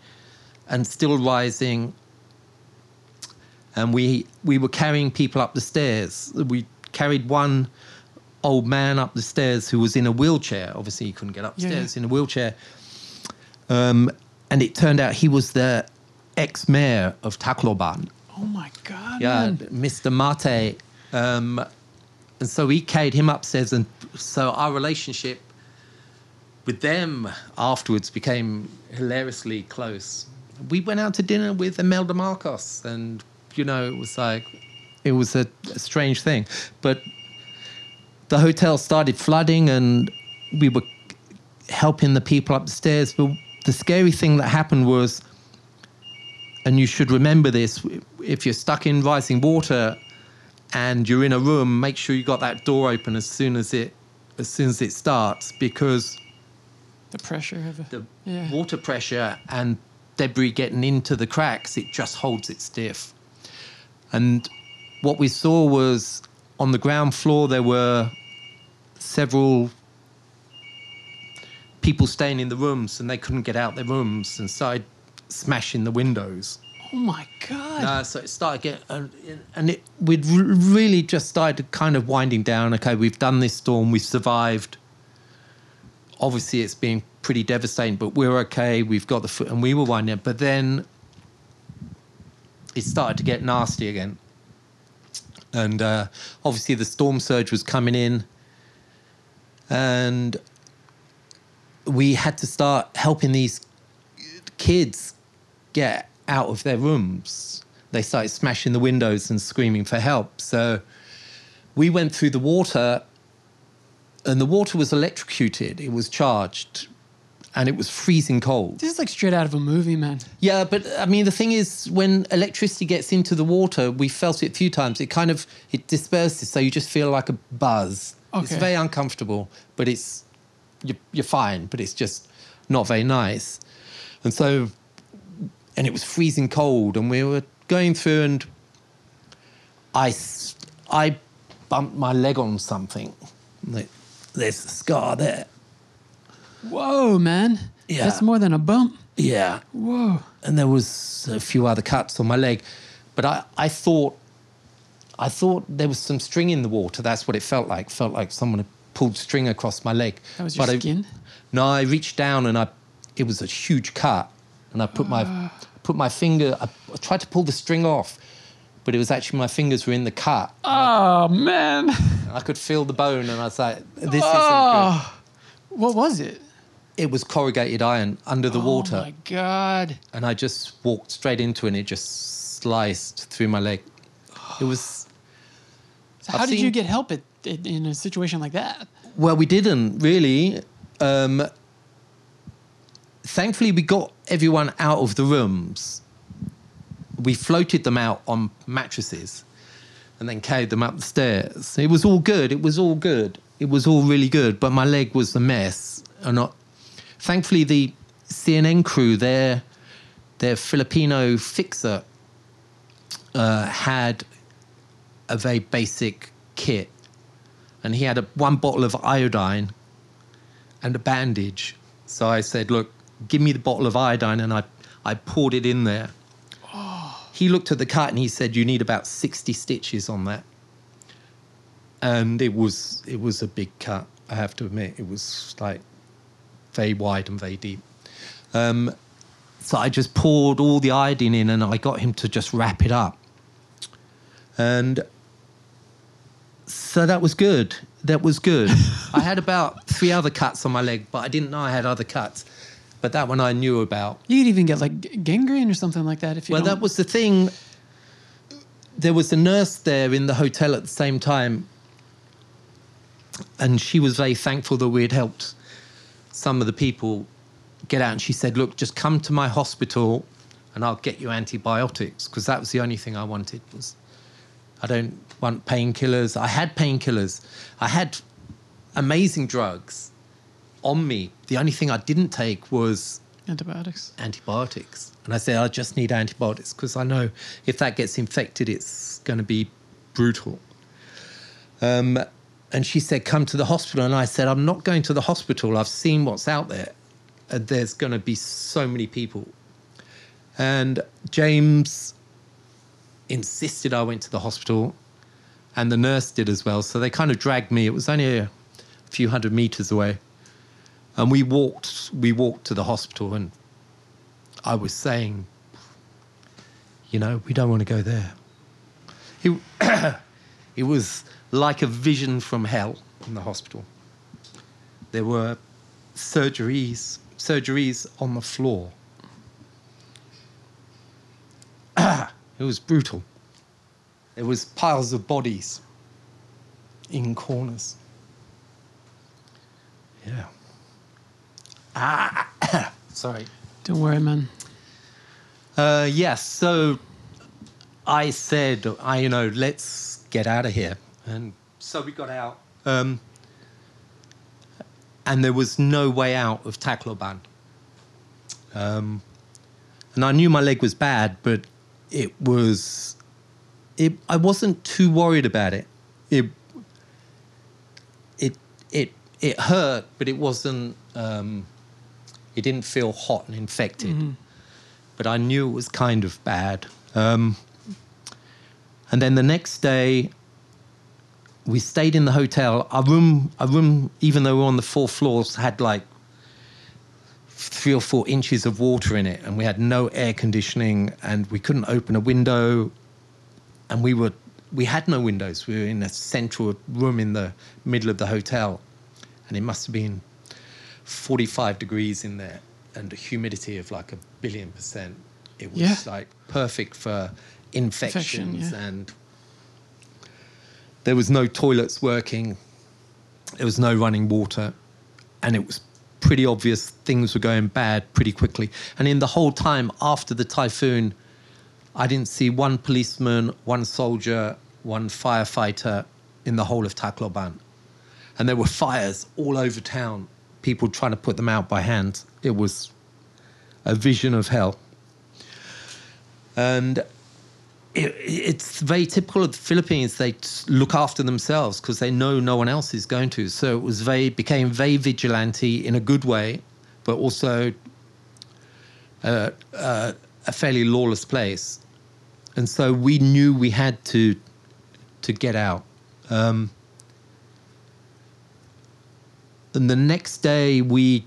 Speaker 2: and still rising. And we we were carrying people up the stairs. We carried one old man up the stairs who was in a wheelchair. Obviously, he couldn't get upstairs
Speaker 1: yeah.
Speaker 2: in a wheelchair. Um, and it turned out he was the ex mayor of Tacloban.
Speaker 1: Oh my God.
Speaker 2: Yeah,
Speaker 1: man.
Speaker 2: Mr. Mate. Um, and so we carried him upstairs, and so our relationship with them afterwards became hilariously close. We went out to dinner with Imelda Marcos, and you know, it was like it was a, a strange thing. But the hotel started flooding, and we were helping the people upstairs. But the scary thing that happened was and you should remember this if you're stuck in rising water and you're in a room, make sure you got that door open as soon as it as soon as it starts because
Speaker 1: The pressure of it.
Speaker 2: the
Speaker 1: Yeah.
Speaker 2: water pressure and debris getting into the cracks, it just holds it stiff. And what we saw was on the ground floor there were several people staying in the rooms and they couldn't get out their rooms and started smashing the windows.
Speaker 1: Oh my god.
Speaker 2: Uh, so it started getting, and, and it, we'd r- really just started kind of winding down. Okay, we've done this storm, we've survived. Obviously, it's been pretty devastating, but we're okay. We've got the foot, and we were winding. But then it started to get nasty again, and uh, obviously the storm surge was coming in, and we had to start helping these kids get out of their rooms. They started smashing the windows and screaming for help. So we went through the water, and the water was electrocuted. It was charged, and it was freezing cold.
Speaker 1: This is like straight out of a movie, man.
Speaker 2: Yeah, but I mean, the thing is, when electricity gets into the water, we felt it a few times. It kind of it disperses, so you just feel like a buzz.
Speaker 1: Okay.
Speaker 2: It's very uncomfortable, but it's you're, you're fine. But it's just not very nice. And so, and it was freezing cold, and we were going through, and I, I bumped my leg on something. There's a scar there.
Speaker 1: Whoa, man.
Speaker 2: Yeah.
Speaker 1: That's more than a bump.
Speaker 2: Yeah.
Speaker 1: Whoa.
Speaker 2: and there was a few other cuts on my leg but i, I thought i thought there was some string in the water that's what it felt like felt like someone had pulled string across my leg
Speaker 1: That was your
Speaker 2: But I-
Speaker 1: skin?
Speaker 2: no i reached down and i it was a huge cut and i put my ah. put my finger I, tried to pull the string off but it was actually my fingers were in the cut
Speaker 1: Oh, man.
Speaker 2: i could feel the bone and i was like this isn't good
Speaker 1: Oh. What was it?
Speaker 2: It was corrugated iron under the water
Speaker 1: Oh, my God.
Speaker 2: and I just walked straight into it and it just sliced through my leg. It was
Speaker 1: So
Speaker 2: I've
Speaker 1: how did you get help at, in in a situation like that?
Speaker 2: well, we didn't really. Um, thankfully, we got everyone out of the rooms. We floated them out on mattresses, and then carried them up the stairs. It was all good. It was all good. It was all really good. But my leg was a mess, and not. Thankfully, the CNN crew, their their Filipino fixer, uh, had a very basic kit and he had a, one bottle of iodine and a bandage. So I said, "Look, give me the bottle of iodine," and I, I poured it in there. He looked at the cut and he said, "You need about sixty stitches on that." And it was it was a big cut. I have to admit, it was like very wide and very deep. Um, so I just poured all the iodine in, and I got him to just wrap it up. And so that was good. That was good. I had about three other cuts on my leg, but I didn't know I had other cuts. But that one I knew about.
Speaker 1: You could even get like gangrene or something like that if you
Speaker 2: Well,
Speaker 1: don't-
Speaker 2: that was the thing. There was a nurse there in the hotel at the same time, and she was very thankful that we had helped some of the people get out. And she said, "Look, just come to my hospital, and I'll get you antibiotics because that was the only thing I wanted. Was I don't want painkillers. I had painkillers. I had amazing drugs on me. The only thing I didn't take was."
Speaker 1: antibiotics.
Speaker 2: antibiotics. And I said, I just need antibiotics because I know if that gets infected, it's going to be brutal. Um, and she said, Come to the hospital. And I said, I'm not going to the hospital. I've seen what's out there. Uh, there's going to be so many people. And James insisted I went to the hospital, and the nurse did as well. So they kind of dragged me. It was only a few hundred meters away and we walked we walked to the hospital and i was saying you know we don't want to go there it, it was like a vision from hell in the hospital there were surgeries surgeries on the floor it was brutal there was piles of bodies in corners yeah Ah, Sorry.
Speaker 1: Don't worry, man.
Speaker 2: Uh, yes. So I said, I you know, let's get out of here. And so we got out. Um, and there was no way out of Tacloban. Um, and I knew my leg was bad, but it was. It, I wasn't too worried about it. It it it it hurt, but it wasn't. Um, it didn't feel hot and infected. But I knew it was kind of bad. Um, and then the next day, we stayed in the hotel. Our room, our room, even though we were on the fourth floors, had like three or four inches of water in it, and we had no air conditioning, and we couldn't open a window, and we were we had no windows. We were in a central room in the middle of the hotel, and it must have been 45 degrees in there, and a humidity of like a billion percent. It was
Speaker 1: Yeah.
Speaker 2: like perfect for infections
Speaker 1: yeah.
Speaker 2: and there was no toilets working. There was no running water. And it was pretty obvious things were going bad pretty quickly. And in the whole time after the typhoon i didn't see one policeman one soldier one firefighter in the whole of tacloban. And there were fires all over town people trying to put them out by hand. It was a vision of hell. And it, it's very typical of the Philippines. They look after themselves because they know no one else is going to. So it was very became very vigilante in a good way, but also uh, uh, a fairly lawless place. And so we knew we had to to get out. Um, and the next day, we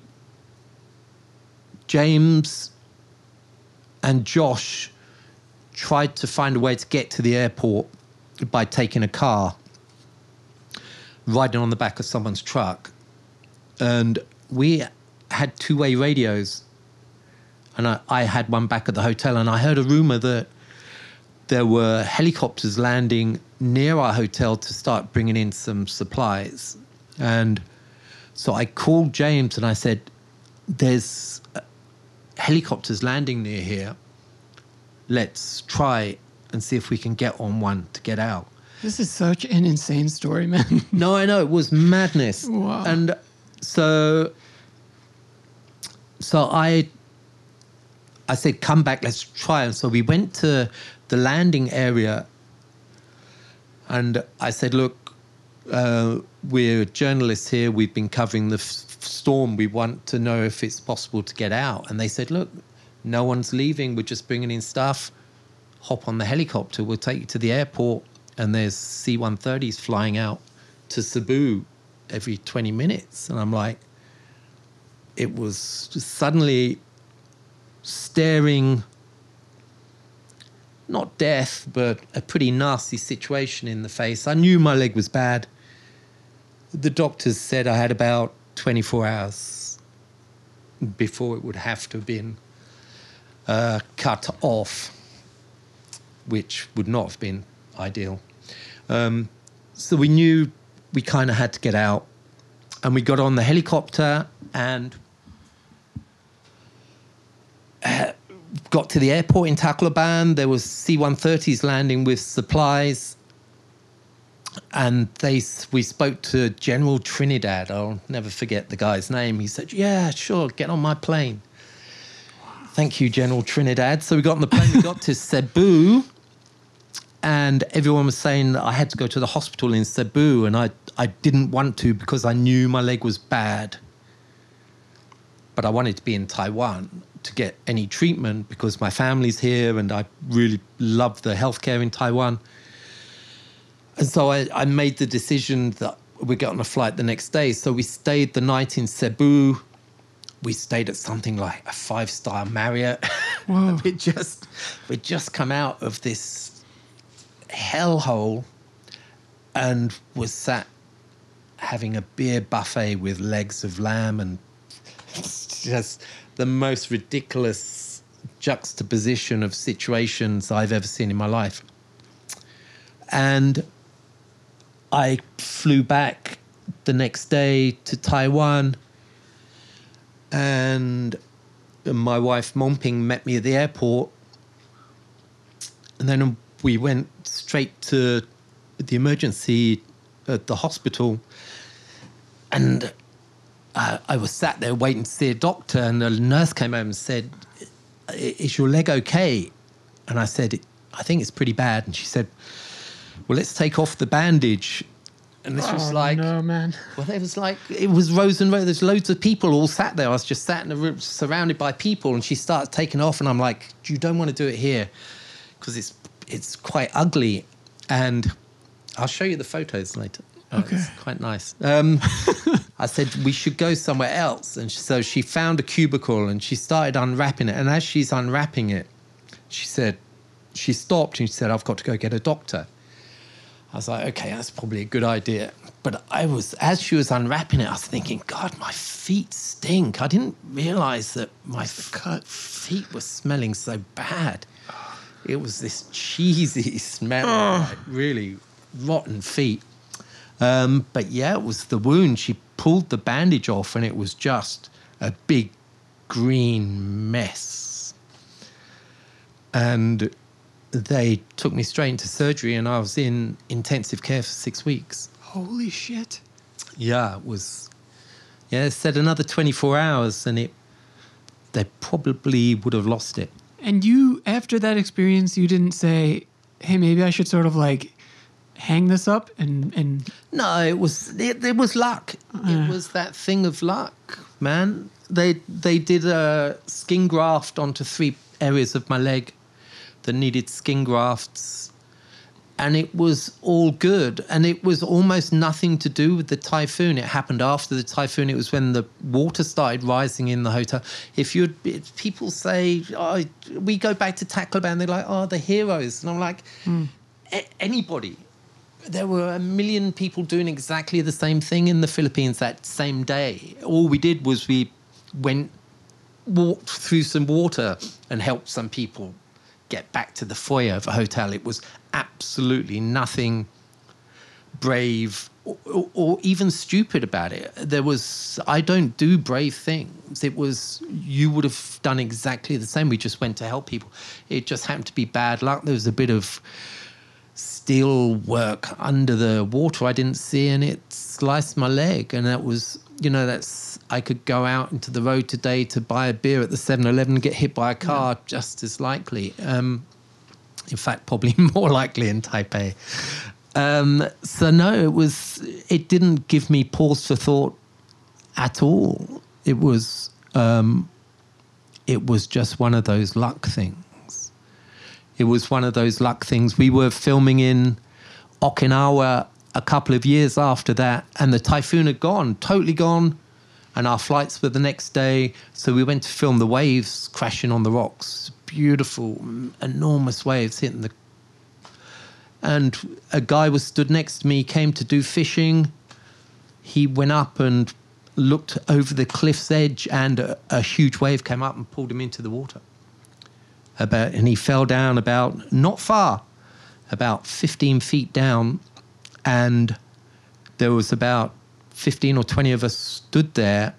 Speaker 2: James and Josh tried to find a way to get to the airport by taking a car, riding on the back of someone's truck. And we had two way radios. And I, I had one back at the hotel, and I heard a rumor that there were helicopters landing near our hotel to start bringing in some supplies. And so I called James and I said, There's uh, helicopters landing near here let's try and see if we can get on one to get out.
Speaker 1: This is such an insane story, man.
Speaker 2: No, I know it was madness.
Speaker 1: Wow.
Speaker 2: And so so I I said come back let's try and so we went to the landing area and I said look uh, we're journalists here we've been covering the f- storm we want to know if it's possible to get out and they said look no one's leaving we're just bringing in stuff hop on the helicopter we'll take you to the airport and there's C-130s flying out to Cebu every 20 minutes. And I'm like it was suddenly staring not death but a pretty nasty situation in the face. I knew my leg was bad. The doctors said I had about 24 hours before it would have to have been uh, cut off which would not have been ideal um, so we knew we kind of had to get out and we got on the helicopter and uh, got to the airport in Tacloban. There was C-130s landing with supplies, and they we spoke to General Trinidad. I'll never forget the guy's name. He said, "Yeah, sure, get on my plane." Thank you, General Trinidad. So we got on the plane. we got to Cebu, and everyone was saying that I had to go to the hospital in Cebu, and I I didn't want to because I knew my leg was bad. But I wanted to be in Taiwan to get any treatment because my family's here, and I really love the healthcare in Taiwan. And so I, I made the decision that we got on a flight the next day. So we stayed the night in Cebu. We stayed at something like a five star Marriott.
Speaker 1: Whoa.
Speaker 2: we just we just come out of this hellhole and was sat having a beer buffet with legs of lamb and just the most ridiculous juxtaposition of situations I've ever seen in my life. And I flew back the next day to Taiwan, and my wife Momping met me at the airport, and then we went straight to the emergency at the hospital, and uh, I was sat there waiting to see a doctor, and the nurse came home and said, "Is your leg okay?" And I said, "I think it's pretty bad." And she said, "Well, let's take off the bandage." And this was
Speaker 1: Oh,
Speaker 2: like,
Speaker 1: no, man.
Speaker 2: well, it was like it was rows and rows. There's loads of people all sat there. I was just sat in a room surrounded by people, and she starts taking off, and I'm like, "You don't want to do it here, because it's it's quite ugly." And I'll show you the photos later. Uh,
Speaker 1: Okay.
Speaker 2: It's quite nice. Um, I said we should go somewhere else, and so she found a cubicle and she started unwrapping it. And as she's unwrapping it, she said, she stopped and she said, "I've got to go get a doctor." I was like, okay, that's probably a good idea. But I was, as she was unwrapping it, I was thinking, God, my feet stink. I didn't realize that my f- feet were smelling so bad. It was this cheesy smell, like really rotten feet. Um, but yeah, it was the wound. She pulled the bandage off, and it was just a big green mess. And they took me straight into surgery, and I was in intensive care for six weeks.
Speaker 1: Holy shit.
Speaker 2: Yeah, it was. Yeah, it said another 24 hours, and it. They probably would have lost it.
Speaker 1: And you, after that experience, you didn't say, hey, maybe I should sort of like hang this up and, and
Speaker 2: No, it was it, it was luck. Uh. It was that thing of luck, man. They they did a skin graft onto three areas of my leg that needed skin grafts, and it was all good. And it was almost nothing to do with the typhoon. It happened after the typhoon. It was when the water started rising in the hotel. If you people say, "Oh, we go back to Tacloban," they're like, "Oh, the heroes," and I'm like, hmm. "A- anybody." there were a million people doing exactly the same thing in the Philippines that same day. All we did was we went, walked through some water and helped some people get back to the foyer of a hotel. It was absolutely nothing brave or, or, or even stupid about it. There was, I don't do brave things. It was, you would have done exactly the same. We just went to help people. It just happened to be bad luck. There was a bit of, steel work under the water I didn't see, and it sliced my leg. And that was, you know, that's I could go out into the road today to buy a beer at the 7-Eleven and get hit by a car just as likely. Um, in fact, probably more likely in Taipei. Um, so no, it was. It didn't give me pause for thought at all. It was. Um, it was just one of those luck things it was one of those luck things. We were filming in Okinawa a couple of years after that, and the typhoon had gone, totally gone, and our flights were the next day. So we went to film the waves crashing on the rocks, beautiful, enormous waves hitting the. And a guy was stood next to me, came to do fishing. He went up and looked over the cliff's edge, and a, a huge wave came up and pulled him into the water about and he fell down about not far about 15 feet down and there was about 15 or 20 of us stood there.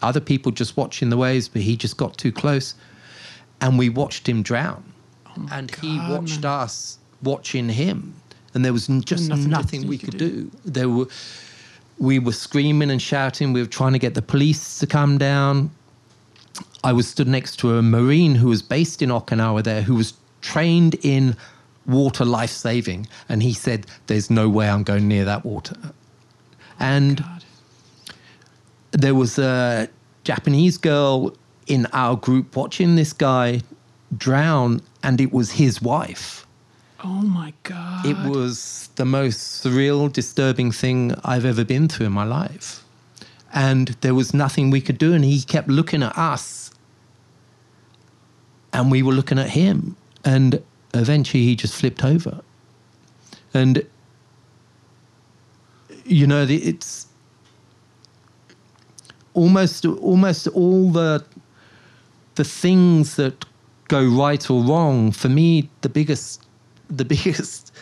Speaker 2: Other people just watching the waves but he just got too close. And we watched him drown. And he
Speaker 1: God,
Speaker 2: watched us watching him. And there was just
Speaker 1: Nothing
Speaker 2: nothing, we could
Speaker 1: could
Speaker 2: do. There were we were screaming and shouting. We were trying to get the police to come down. I was stood next to a Marine who was based in Okinawa there, who was trained in water life saving. And he said, There's no way I'm going near that water. And
Speaker 1: God.
Speaker 2: there was a Japanese girl in our group watching this guy drown, and it was his wife.
Speaker 1: Oh my God.
Speaker 2: It was the most surreal, disturbing thing I've ever been through in my life. And there was nothing we could do. And he kept looking at us. And we were looking at him. And eventually he just flipped over. And, you know, it's almost almost all the the things that go right or wrong for me the biggest the biggest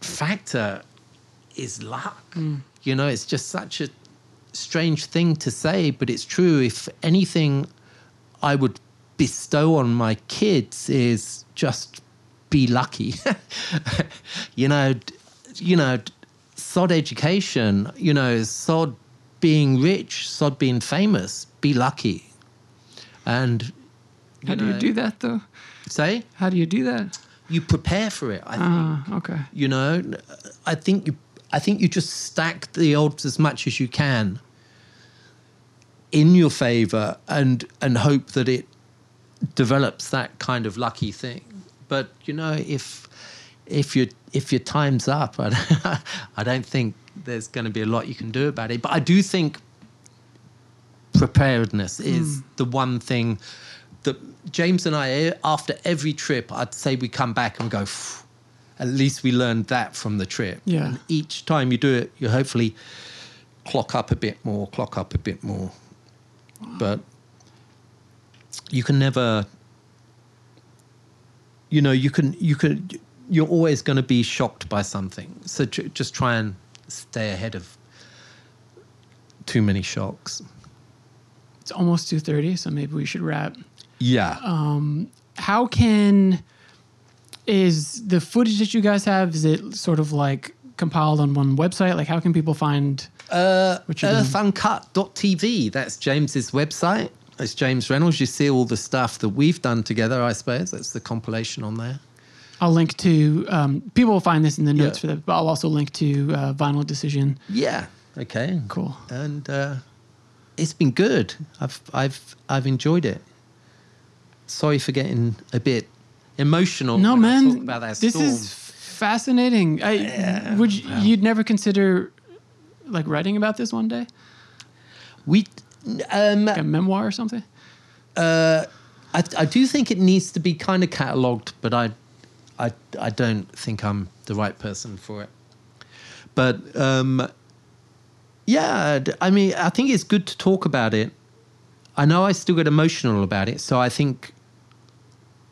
Speaker 2: factor is luck. Hmm. You know it's just such a strange thing to say but it's true. If anything i would bestow on my kids is just be lucky you know you know, sod education, you know, sod being rich, sod being famous, be lucky. And
Speaker 1: How do you do that though?
Speaker 2: Say
Speaker 1: How do you do that?
Speaker 2: you prepare for it. I think.
Speaker 1: Ah, okay.
Speaker 2: You know, I think you, I think you just stack the odds as much as you can in your favor and and hope that it develops that kind of lucky thing. But you know, if if your if your time's up, I, I don't think there's going to be a lot you can do about it. But I do think preparedness is hmm. the one thing that James and I, eh, after every trip, I'd say we come back and go, at least we learned that from the trip.
Speaker 1: Yeah.
Speaker 2: And each time you do it, you hopefully clock up a bit more, clock up a bit more. But you can never, you know, you can, you can, you're always going to be shocked by something. So just try and stay ahead of too many shocks.
Speaker 1: It's almost two thirty, so maybe we should wrap.
Speaker 2: Yeah.
Speaker 1: How can is the footage that you guys have? Is it sort of like compiled on one website? Like, how can people find?
Speaker 2: Uh, earthuncut.tv. That's James's website. It's James Reynolds. You see all the stuff that we've done together, I suppose. That's the compilation on there.
Speaker 1: I'll link to. Um, people will find this in the notes
Speaker 2: Yeah.
Speaker 1: for that, but I'll also link to uh, Vinyl Decision.
Speaker 2: Yeah. Okay.
Speaker 1: Cool.
Speaker 2: And uh, it's been good. I've I've I've enjoyed it. Sorry for getting a bit emotional.
Speaker 1: No, man,
Speaker 2: talk about that
Speaker 1: this
Speaker 2: storm.
Speaker 1: is fascinating. I would you, you'd never consider like writing about this one day,
Speaker 2: we. Um,
Speaker 1: like a memoir or something.
Speaker 2: I, I do think it needs to be kind of catalogued, but I, I, I don't think I'm the right person for it. But um, yeah, I mean, I think it's good to talk about it. I know I still get emotional about it, so I think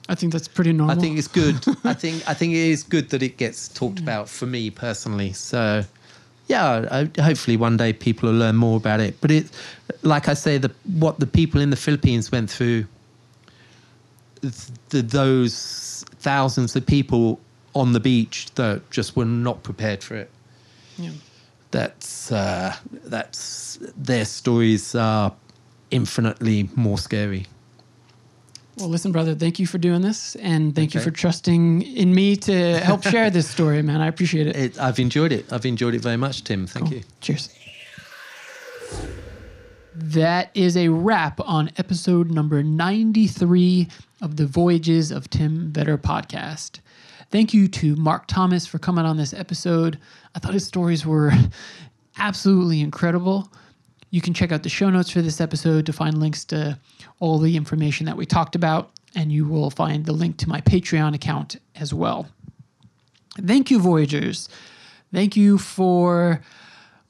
Speaker 1: I think that's pretty normal.
Speaker 2: I think it's good. I think I think it is good that it gets talked about for me personally. So yeah, hopefully one day people will learn more about it. But it, like I say, the what the people in the Philippines went through, the, those thousands of people on the beach that just were not prepared for it.
Speaker 1: Yeah.
Speaker 2: That's uh, that's their stories are infinitely more scary.
Speaker 1: Well, listen, brother, thank you for doing this, and thank you for trusting in me to help share this story, man. I appreciate it.
Speaker 2: It, I've enjoyed it. I've enjoyed it very much, Tim. Thank
Speaker 1: Cool.
Speaker 2: you.
Speaker 1: Cheers. That is a wrap on episode number 93 of the Voyages of Tim Vetter podcast. Thank you to Mark Thomas for coming on this episode. I thought his stories were absolutely incredible. You can check out the show notes for this episode to find links to all the information that we talked about, and you will find the link to my Patreon account as well. Thank you, Voyagers. Thank you for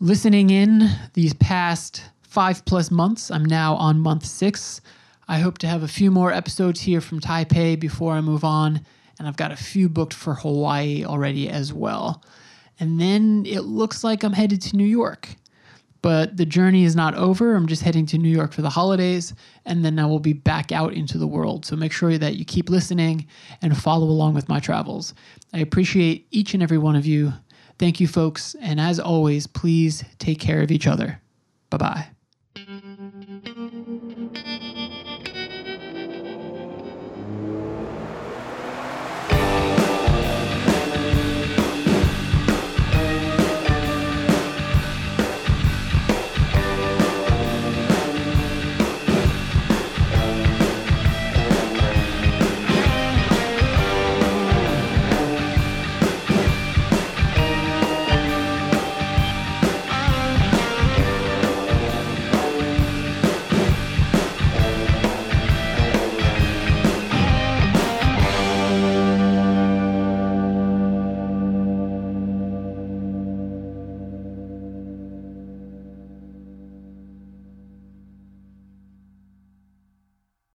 Speaker 1: listening in these past five plus months. I'm now on month six. I hope to have a few more episodes here from Taipei before I move on, and I've got a few booked for Hawaii already as well. And then it looks like I'm headed to New York. But the journey is not over. I'm just heading to New York for the holidays, and then I will be back out into the world. So make sure that you keep listening and follow along with my travels. I appreciate each and every one of you. Thank you, folks. And as always, please take care of each other. Bye bye.